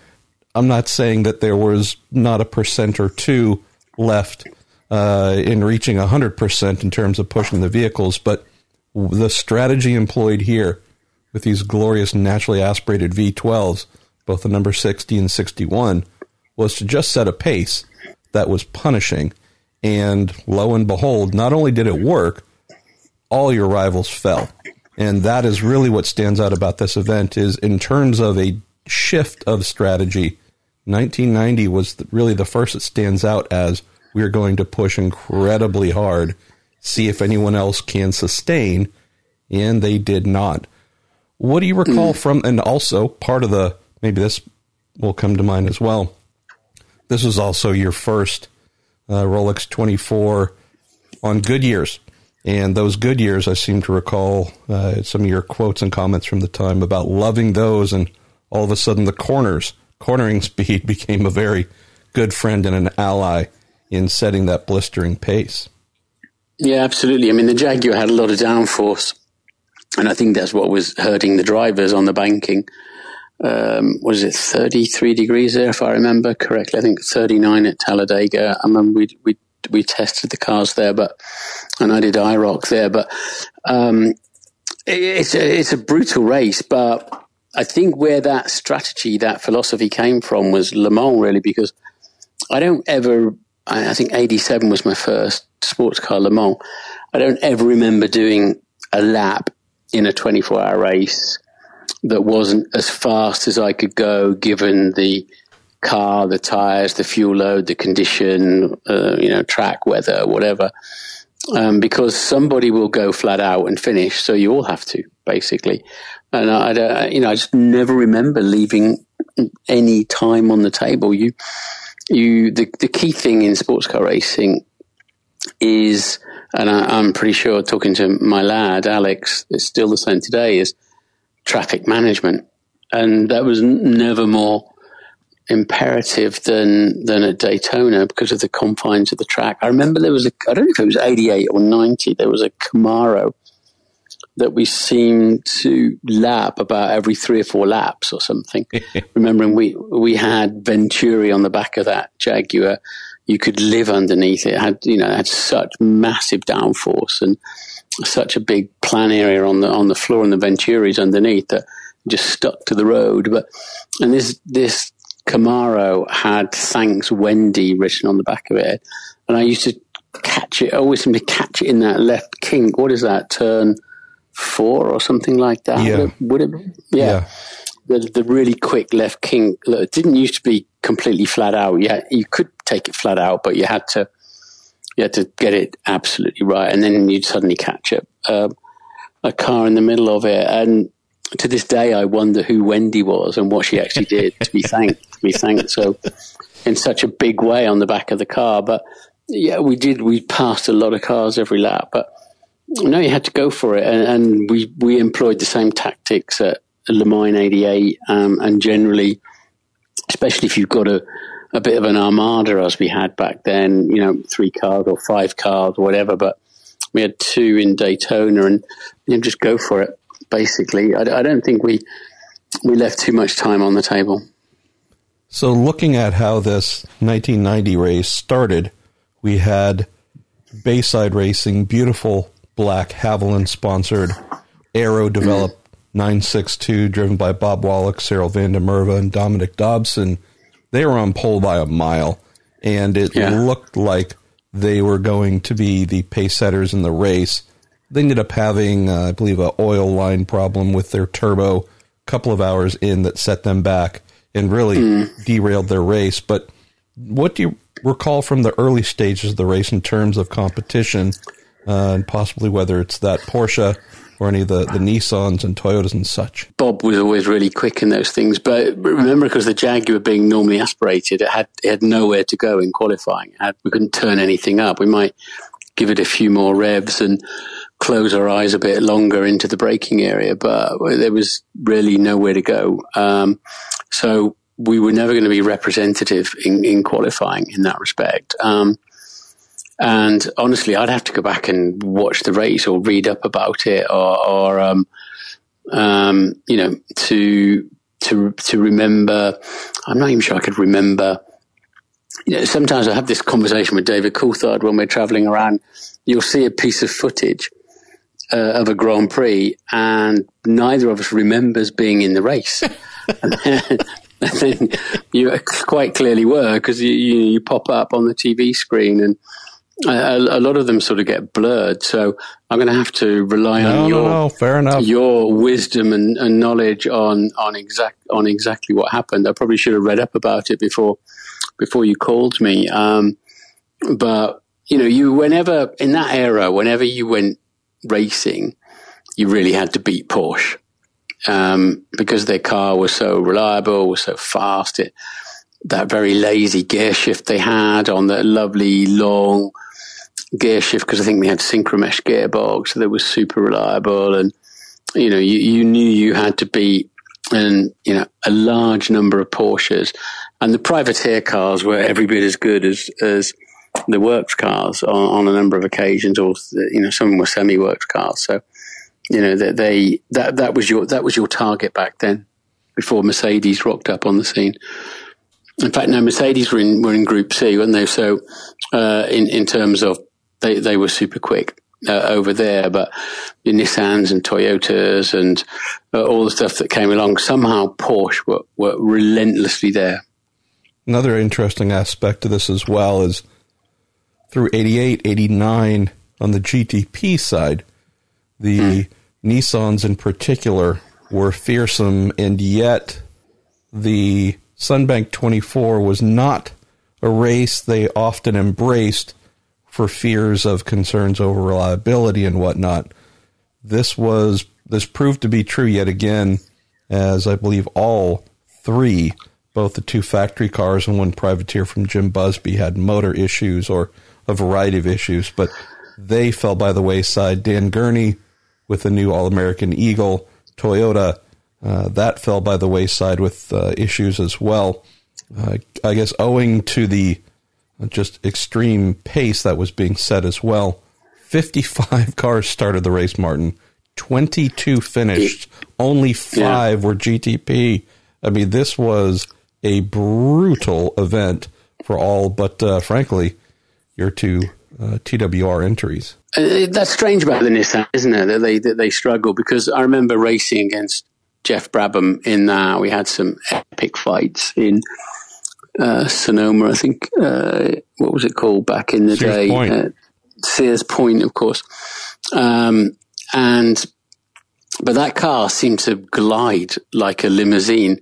I'm not saying that there was not a percent or two left uh, in reaching 100% in terms of pushing the vehicles, but the strategy employed here with these glorious naturally aspirated V12s, both the number 60 and 61, was to just set a pace that was punishing. And lo and behold, not only did it work, all your rivals fell. And that is really what stands out about this event is in terms of a shift of strategy, 1990 was really the first that stands out as we are going to push incredibly hard, see if anyone else can sustain, and they did not. What do you recall mm. from, and also part of the, maybe this will come to mind as well. This was also your first uh, Rolex 24 on Goodyears. And those Goodyears, I seem to recall uh, some of your quotes and comments from the time about loving those, and all of a sudden the corners, cornering speed became a very good friend and an ally in setting that blistering pace. Yeah, absolutely. I mean, the Jaguar had a lot of downforce, and I think that's what was hurting the drivers on the banking. Um, was it 33 degrees there, if I remember correctly? I think 39 at Talladega. I remember we we we tested the cars there, but and I did IROC there, but um, it's a, it's a brutal race. But I think where that strategy, that philosophy came from was Le Mans, really, because I don't ever. I, I think '87 was my first sports car Le Mans. I don't ever remember doing a lap in a 24 hour race that wasn't as fast as I could go, given the car, the tires, the fuel load, the condition, uh, you know, track, weather, whatever. Um, because somebody will go flat out and finish, so you all have to basically. And I, you know, I just never remember leaving any time on the table. You, you, the the key thing in sports car racing is, and I, am pretty sure talking to my lad Alex, it's still the same today, is traffic management, and that was never more imperative than than at Daytona because of the confines of the track. I remember there was a I don't know if it was 88 or 90 there was a Camaro that we seemed to lap about every 3 or 4 laps or something. Remembering we we had Venturi on the back of that Jaguar you could live underneath it. it had you know it had such massive downforce and such a big plan area on the on the floor and the Venturis underneath that just stuck to the road but and this this Camaro had "Thanks Wendy" written on the back of it, and I used to catch it. I always seem to catch it in that left kink. What is that? Turn four or something like that? Yeah. Would it? Would it yeah. yeah. The, the really quick left kink. It didn't used to be completely flat out. Yeah, you could take it flat out, but you had to you had to get it absolutely right, and then you'd suddenly catch it. Um, a car in the middle of it, and to this day, I wonder who Wendy was and what she actually did to be thanked. To be thanked so in such a big way on the back of the car. But yeah, we did. We passed a lot of cars every lap, but no, you had to go for it, and, and we we employed the same tactics at Le Mans '88, um, and generally, especially if you've got a a bit of an armada as we had back then, you know, three cars or five cars whatever, but we had two in Daytona and you know, just go for it basically. I, I don't think we we left too much time on the table. So, looking at how this 1990 race started, we had Bayside Racing, beautiful black Havoline sponsored aero developed 962, driven by Bob Wollek, Sarel van der Merwe, and Dominic Dobson. They were on pole by a mile, and it yeah. looked like they were going to be the pace setters in the race. They ended up having, uh, I believe, a oil line problem with their turbo a couple of hours in that set them back and really mm. derailed their race. But what do you recall from the early stages of the race in terms of competition uh, and possibly whether it's that Porsche or any of the, the Nissans and Toyotas and such. Bob was always really quick in those things, but remember, because the Jaguar being normally aspirated, it had it had nowhere to go in qualifying. Had, we couldn't turn anything up. We might give it a few more revs and close our eyes a bit longer into the braking area, but there was really nowhere to go. Um, so we were never going to be representative in, in qualifying in that respect. Um, and honestly, I'd have to go back and watch the race or read up about it or, or um, Um, you know, to to to remember. I'm not even sure I could remember. You know, sometimes I have this conversation with David Coulthard when we're traveling around. You'll see a piece of footage uh, of a Grand Prix, and neither of us remembers being in the race. and, then, you quite clearly were because you, you, you pop up on the TV screen and a, a, lot of them sort of get blurred. So I'm going to have to rely no, on your no, fair enough. your wisdom and, and, knowledge on on exact on exactly what happened. I probably should have read up about it before before you called me. Um, but you know, you whenever in that era, whenever you went racing, you really had to beat Porsche um, because their car was so reliable, was so fast. It, that very lazy gear shift they had on that lovely long gear shift because I think we had synchromesh gearbox that was super reliable and you know you, you knew you had to beat and you know a large number of Porsches and the privateer cars were every bit as good as as the works cars on, on a number of occasions or you know some were semi works cars so you know that they that that was your that was your target back then before Mercedes rocked up on the scene in fact, no, Mercedes were in were in Group C, weren't they? So, uh, in in terms of they, they were super quick uh, over there, but the Nissans and Toyotas and uh, all the stuff that came along, somehow Porsche were, were relentlessly there. Another interesting aspect of this as well is through 88, 89 on the GTP side, the mm. Nissans in particular were fearsome, and yet the Sunbank 24 was not a race they often embraced for fears of concerns over reliability and whatnot. This was this proved to be true yet again, as I believe all three, both the two factory cars and one privateer from Jim Busby, had motor issues or a variety of issues, but they fell by the wayside. Dan Gurney with the new All American Eagle, Toyota, uh, that fell by the wayside with uh, issues as well. Uh, I guess owing to the just extreme pace that was being set as well. 55 cars started the race, Martin. 22 finished. Only five yeah. were GTP. I mean, this was a brutal event for all but, uh, frankly, your two uh, TWR entries. Uh, that's strange about the Nissan, isn't it? That they that they struggle because I remember racing against Geoff Brabham in that. We had some epic fights in uh, Sonoma, I think. Uh, what was it called back in the Sears day? Point. Uh, Sears Point, of course. Um, and but that car seemed to glide like a limousine,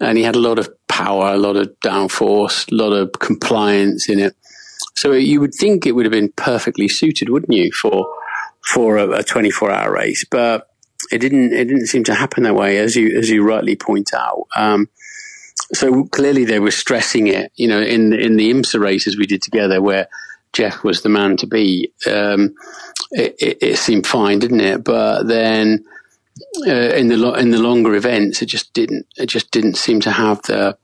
and he had a lot of power, a lot of downforce, a lot of compliance in it. So you would think it would have been perfectly suited, wouldn't you, for for a, a 24 hour race? But it didn't it didn't seem to happen that way, as you as you rightly point out. Um, so clearly they were stressing it. You know, in in the IMSA races we did together, where Geoff was the man to be, um, it, it, it, seemed fine, didn't it? But then uh, in the lo- in the longer events, it just didn't it just didn't seem to have the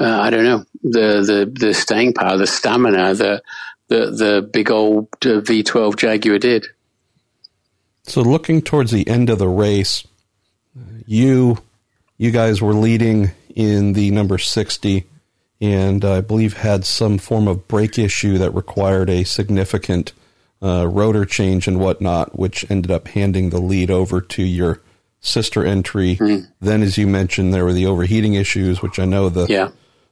uh, I don't know the the the staying power, the stamina, the the the big old uh, V12 Jaguar did. So looking towards the end of the race, you you guys were leading in the number 60 and I believe had some form of brake issue that required a significant uh, rotor change and whatnot, which ended up handing the lead over to your sister entry. Mm. Then, as you mentioned, there were the overheating issues, which I know the yeah.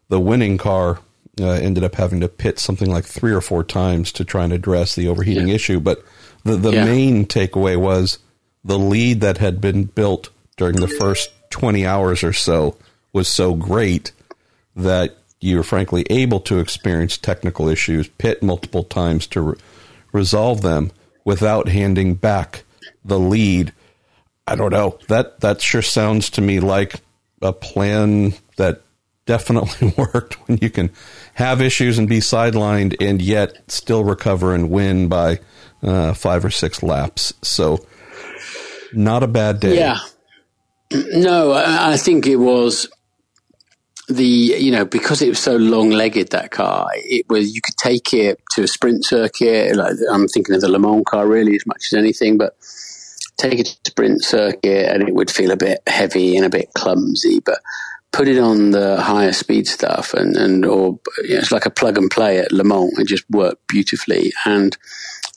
the winning car uh, ended up having to pit something like three or four times to try and address the overheating yeah. issue. But the, the yeah. main takeaway was the lead that had been built during the first 20 hours or so was so great that you were frankly able to experience technical issues, pit multiple times to re- resolve them without handing back the lead. I don't know. That that sure sounds to me like a plan that definitely worked when you can have issues and be sidelined and yet still recover and win by uh, five or six laps. So, not a bad day. Yeah. No, I think it was the you know because it was so long legged that car it was you could take it to a sprint circuit like I'm thinking of the Le Mans car really as much as anything but take it to sprint circuit and it would feel a bit heavy and a bit clumsy, but put it on the higher speed stuff and, and or you know, it's like a plug and play at Le Mans. It just worked beautifully. And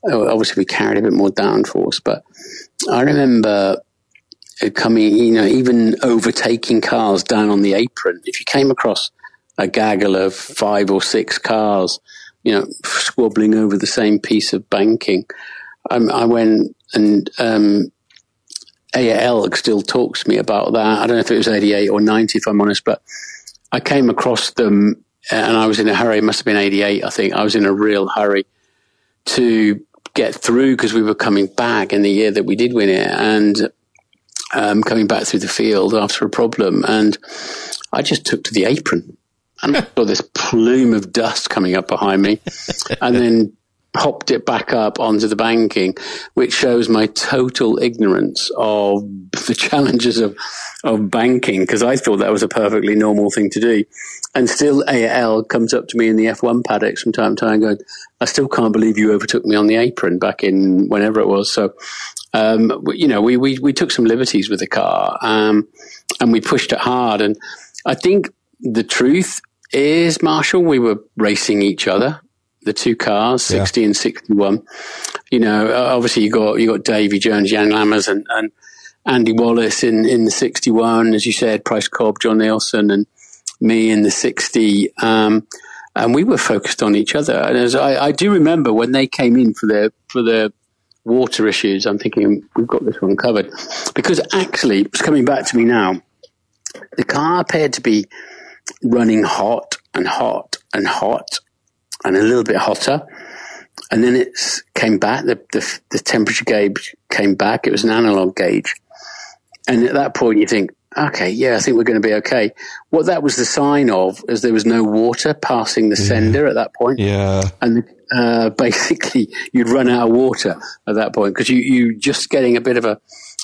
uh, obviously we carried a bit more downforce, but I remember coming, you know, even overtaking cars down on the apron. If you came across a gaggle of five or six cars, you know, squabbling over the same piece of banking, um, I went and um, still talks to me about that. I don't know if it was 88 or 90, if I'm honest, but I came across them and I was in a hurry. It must have been 88, I think. I was in a real hurry to get through because we were coming back in the year that we did win it and um, coming back through the field after a problem. And I just took to the apron and I saw this plume of dust coming up behind me and then popped it back up onto the banking, which shows my total ignorance of the challenges of, of banking because I thought that was a perfectly normal thing to do. And still AL comes up to me in the F1 paddocks from time to time going, I still can't believe you overtook me on the apron back in whenever it was. So, um, you know, we, we, we took some liberties with the car, um, and we pushed it hard. And I think the truth is, Marshall, we were racing each other the two cars, yeah. 60 and 61. You know, obviously you got, you got Davy Jones, Jan Lammers and, and Andy Wallace in, in the 61, as you said, Price Cobb, John Nielsen and me in the 60. Um, and we were focused on each other. And as I, I do remember when they came in for their, for their water issues, I'm thinking we've got this one covered because actually it's coming back to me now. The car appeared to be running hot and hot and hot and a little bit hotter. And then it came back. The, the, the temperature gauge came back. It was an analog gauge. And at that point, you think, okay, yeah, I think we're going to be okay. What that was the sign of is there was no water passing the sender yeah. at that point. Yeah. And uh, basically, you'd run out of water at that point because you, you just getting a bit of a,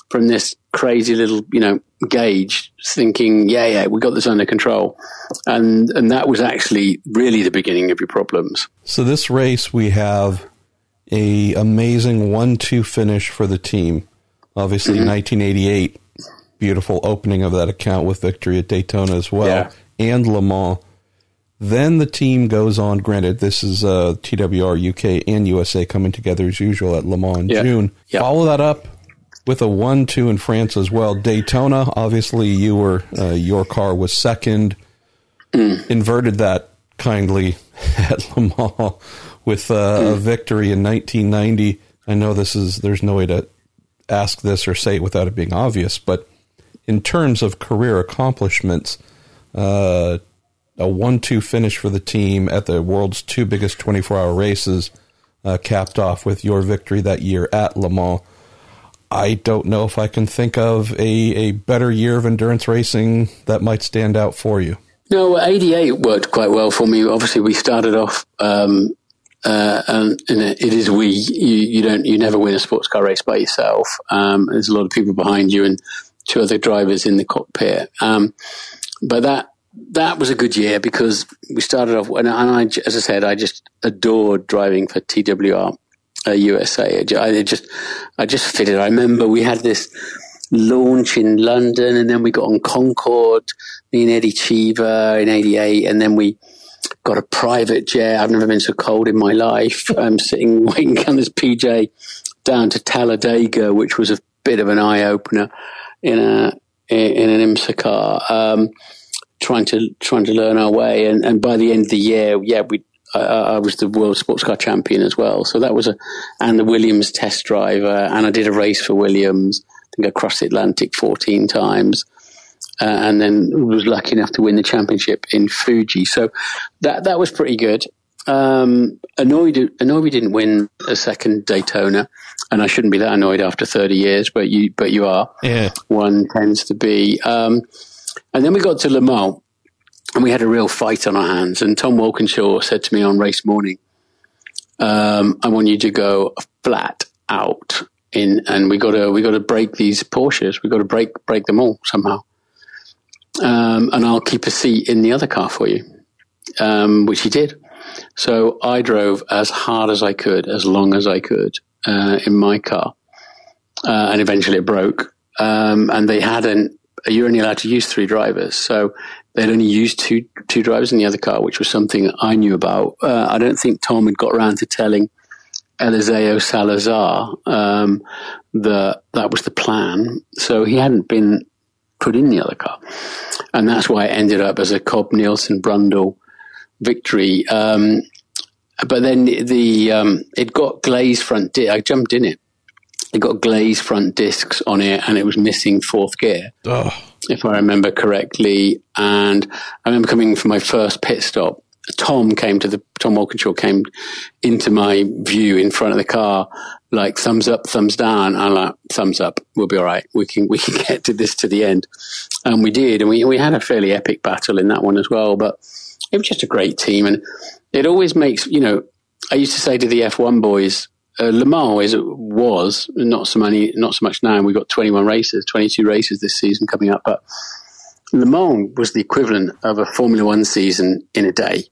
from this crazy little, you know, gauge thinking, yeah, yeah, we got this under control. And, and that was actually really the beginning of your problems. So this race, we have a amazing one-two finish for the team. Obviously, mm-hmm. 1988, beautiful opening of that account with victory at Daytona as well, yeah. and Le Mans. Then the team goes on. Granted, this is uh, TWR UK and USA coming together as usual at Le Mans yeah. June. Yeah. Follow that up with a one-two in France as well. Daytona, obviously, you were uh, your car was second. Mm. Inverted that kindly at Le Mans with uh, mm. a victory in 1990. I know this is there's no way to ask this or say it without it being obvious, but in terms of career accomplishments, uh, a one-two finish for the team at the world's two biggest 24-hour races, uh, capped off with your victory that year at Le Mans. I don't know if I can think of a, a better year of endurance racing that might stand out for you. No, 88 worked quite well for me. Obviously, we started off, um, uh, and, and, it is we. You, you, don't, you never win a sports car race by yourself. Um, there's a lot of people behind you and two other drivers in the cockpit. Um, but that that was a good year because we started off, and I, as I said, I just adored driving for TWR uh, USA. I just, I just fitted. I remember we had this launch in London, and then we got on Concorde, me and Eddie Cheever in '88, and then we got a private jet. I've never been so cold in my life. I'm sitting waiting on this PJ down to Talladega, which was a bit of an eye opener in a in an IMSA car. Um, trying to trying to learn our way, and, and by the end of the year, yeah, we I, I, was the world sports car champion as well. So that was a, and the Williams test driver, and I did a race for Williams. I think I crossed the Atlantic 14 times. Uh, and then was lucky enough to win the championship in Fuji. So that that was pretty good. Um, annoyed, annoyed we didn't win a second Daytona, and I shouldn't be that annoyed after 30 years, but you but you are. Yeah, one tends to be. Um, and then we got to Le Mans, and we had a real fight on our hands. And Tom Walkinshaw said to me on race morning, um, "I want you to go flat out in, and we got to we got to break these Porsches. We got to break break them all somehow. Um, and I'll keep a seat in the other car for you, um, which he did. So I drove as hard as I could, as long as I could uh, in my car, uh, and eventually it broke. Um, and they hadn't. You're only allowed to use three drivers, so they'd only used two two drivers in the other car, which was something I knew about. Uh, I don't think Tom had got around to telling Eliseo Salazar um, that that was the plan. So he hadn't been put in the other car, and that's why it ended up as a Cobb Nielsen Brundle victory. Um, but then the um, it got glazed front. Di- I jumped in it. It got glazed front discs on it, and it was missing fourth gear, Oh, if I remember correctly. And I remember coming for my first pit stop. Tom came to the Tom Walkinshaw came into my view in front of the car, like thumbs up, thumbs down. I'm like thumbs up. We'll be all right. We can we can get to this to the end, and we did. And we we had a fairly epic battle in that one as well. But it was just a great team, and it always makes you know. I used to say to the F1 boys, uh, Le Mans is, was not so many, not so much now. We've got 21 races, 22 races this season coming up, but Le Mans was the equivalent of a Formula One season in a day,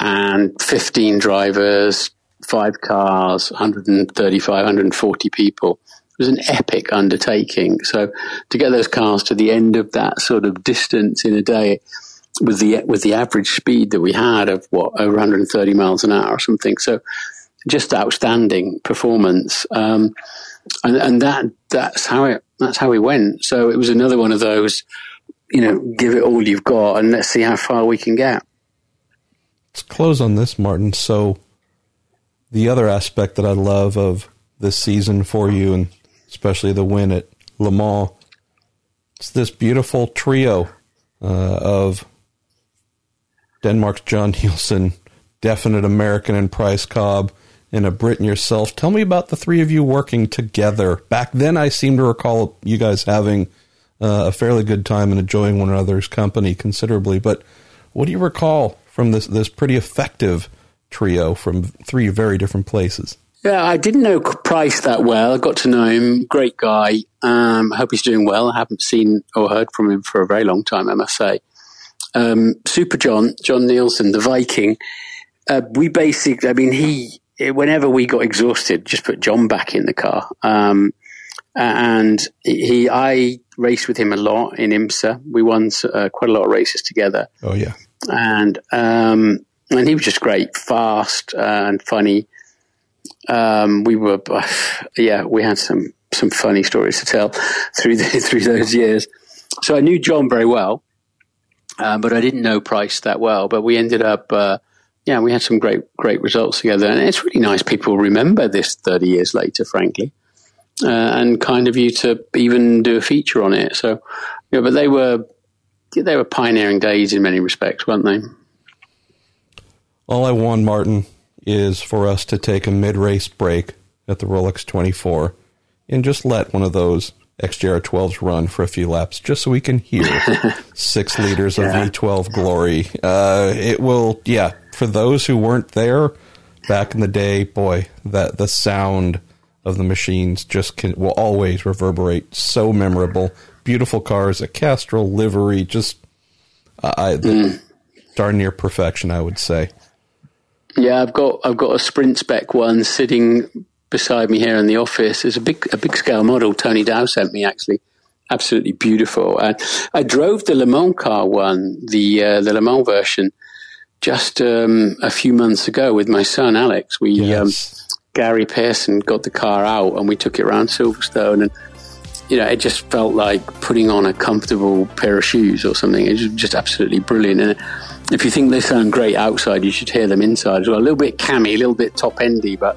and 15 drivers, five cars, 135, 140 people. It was an epic undertaking. So to get those cars to the end of that sort of distance in a day with the with the average speed that we had of what over 130 miles an hour or something. So just outstanding performance, um, and and that that's how it that's how we went. So it was another one of those, you know, give it all you've got, and let's see how far we can get. let's close on this, Martin. So, the other aspect that I love of this season for you, and especially the win at Le Mans, it's this beautiful trio uh, of Denmark's John Nielsen, definite American and Price Cobb, and a Brit and yourself. Tell me about the three of you working together. Back then, I seem to recall you guys having uh, a fairly good time and enjoying one another's company considerably. But what do you recall from this this pretty effective trio from three very different places? Yeah, I didn't know Price that well. I got to know him. Great guy. Um, I hope he's doing well. I haven't seen or heard from him for a very long time, I must say. Um, Super John, John Nielsen, the Viking. Uh, we basically, I mean, he, whenever we got exhausted, just put John back in the car. Um, and he, I raced with him a lot in IMSA. We won uh, quite a lot of races together. Oh yeah, and um, and he was just great, fast uh, and funny. Um, we were, yeah, we had some some funny stories to tell through the, through those years. So I knew John very well, uh, but I didn't know Price that well. But we ended up, uh, yeah, we had some great great results together, and it's really nice people remember this thirty years later, frankly, uh, and kind of you to even do a feature on it. So, yeah, but they were they were pioneering days in many respects, weren't they? all I want, Martin, is for us to take a mid race break at the Rolex 24 and just let one of those XJR 12s run for a few laps, just so we can hear six liters of Yeah. V12 glory. Uh, it will, yeah. For those who weren't there back in the day, boy, that the sound of the machines just can will always reverberate. So memorable, beautiful cars, a Castrol livery, just uh, I, darn near perfection, I would say. Yeah, I've got I've got a sprint spec one sitting beside me here in the office. It's a big a big scale model. Tony Dowe sent me actually, absolutely beautiful. Uh, I drove the Le Mans car one, the uh, the Le Mans version, just um, a few months ago with my son Alex. We um, Gary Pearson got the car out and we took it around Silverstone and you know it just felt like putting on a comfortable pair of shoes or something. It was just absolutely brilliant. And if you think they sound great outside, you should hear them inside as well. A little bit cammy, a little bit top endy, but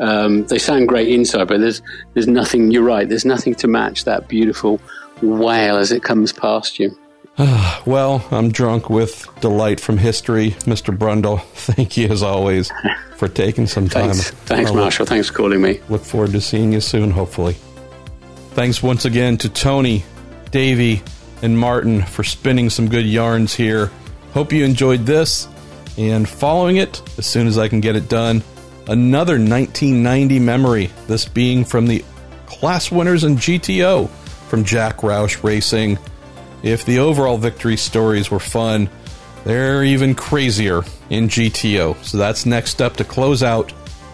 um, they sound great inside. But there's there's nothing. You're right. There's nothing to match that beautiful wail as it comes past you. Well, I'm drunk with delight from history, Mr. Brundle. Thank you as always for taking some time. Thanks, thanks, I'll look- Marshall. Thanks for calling me. Look forward to seeing you soon, hopefully. Thanks once again to Tony, Davy, and Martin for spinning some good yarns here. Hope you enjoyed this. And following it, as soon as I can get it done, another 1990 memory. This being from the class winners in GTO from Jack Roush Racing. If the overall victory stories were fun, they're even crazier in GTO. So that's next up to close out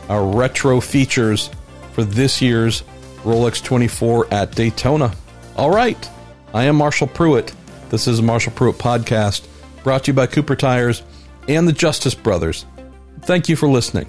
our retro features for this year's Rolex 24 at Daytona. All right. I am Marshall Pruett. This is Marshall Pruett podcast brought to you by Cooper Tires and the Justice Brothers. Thank you for listening.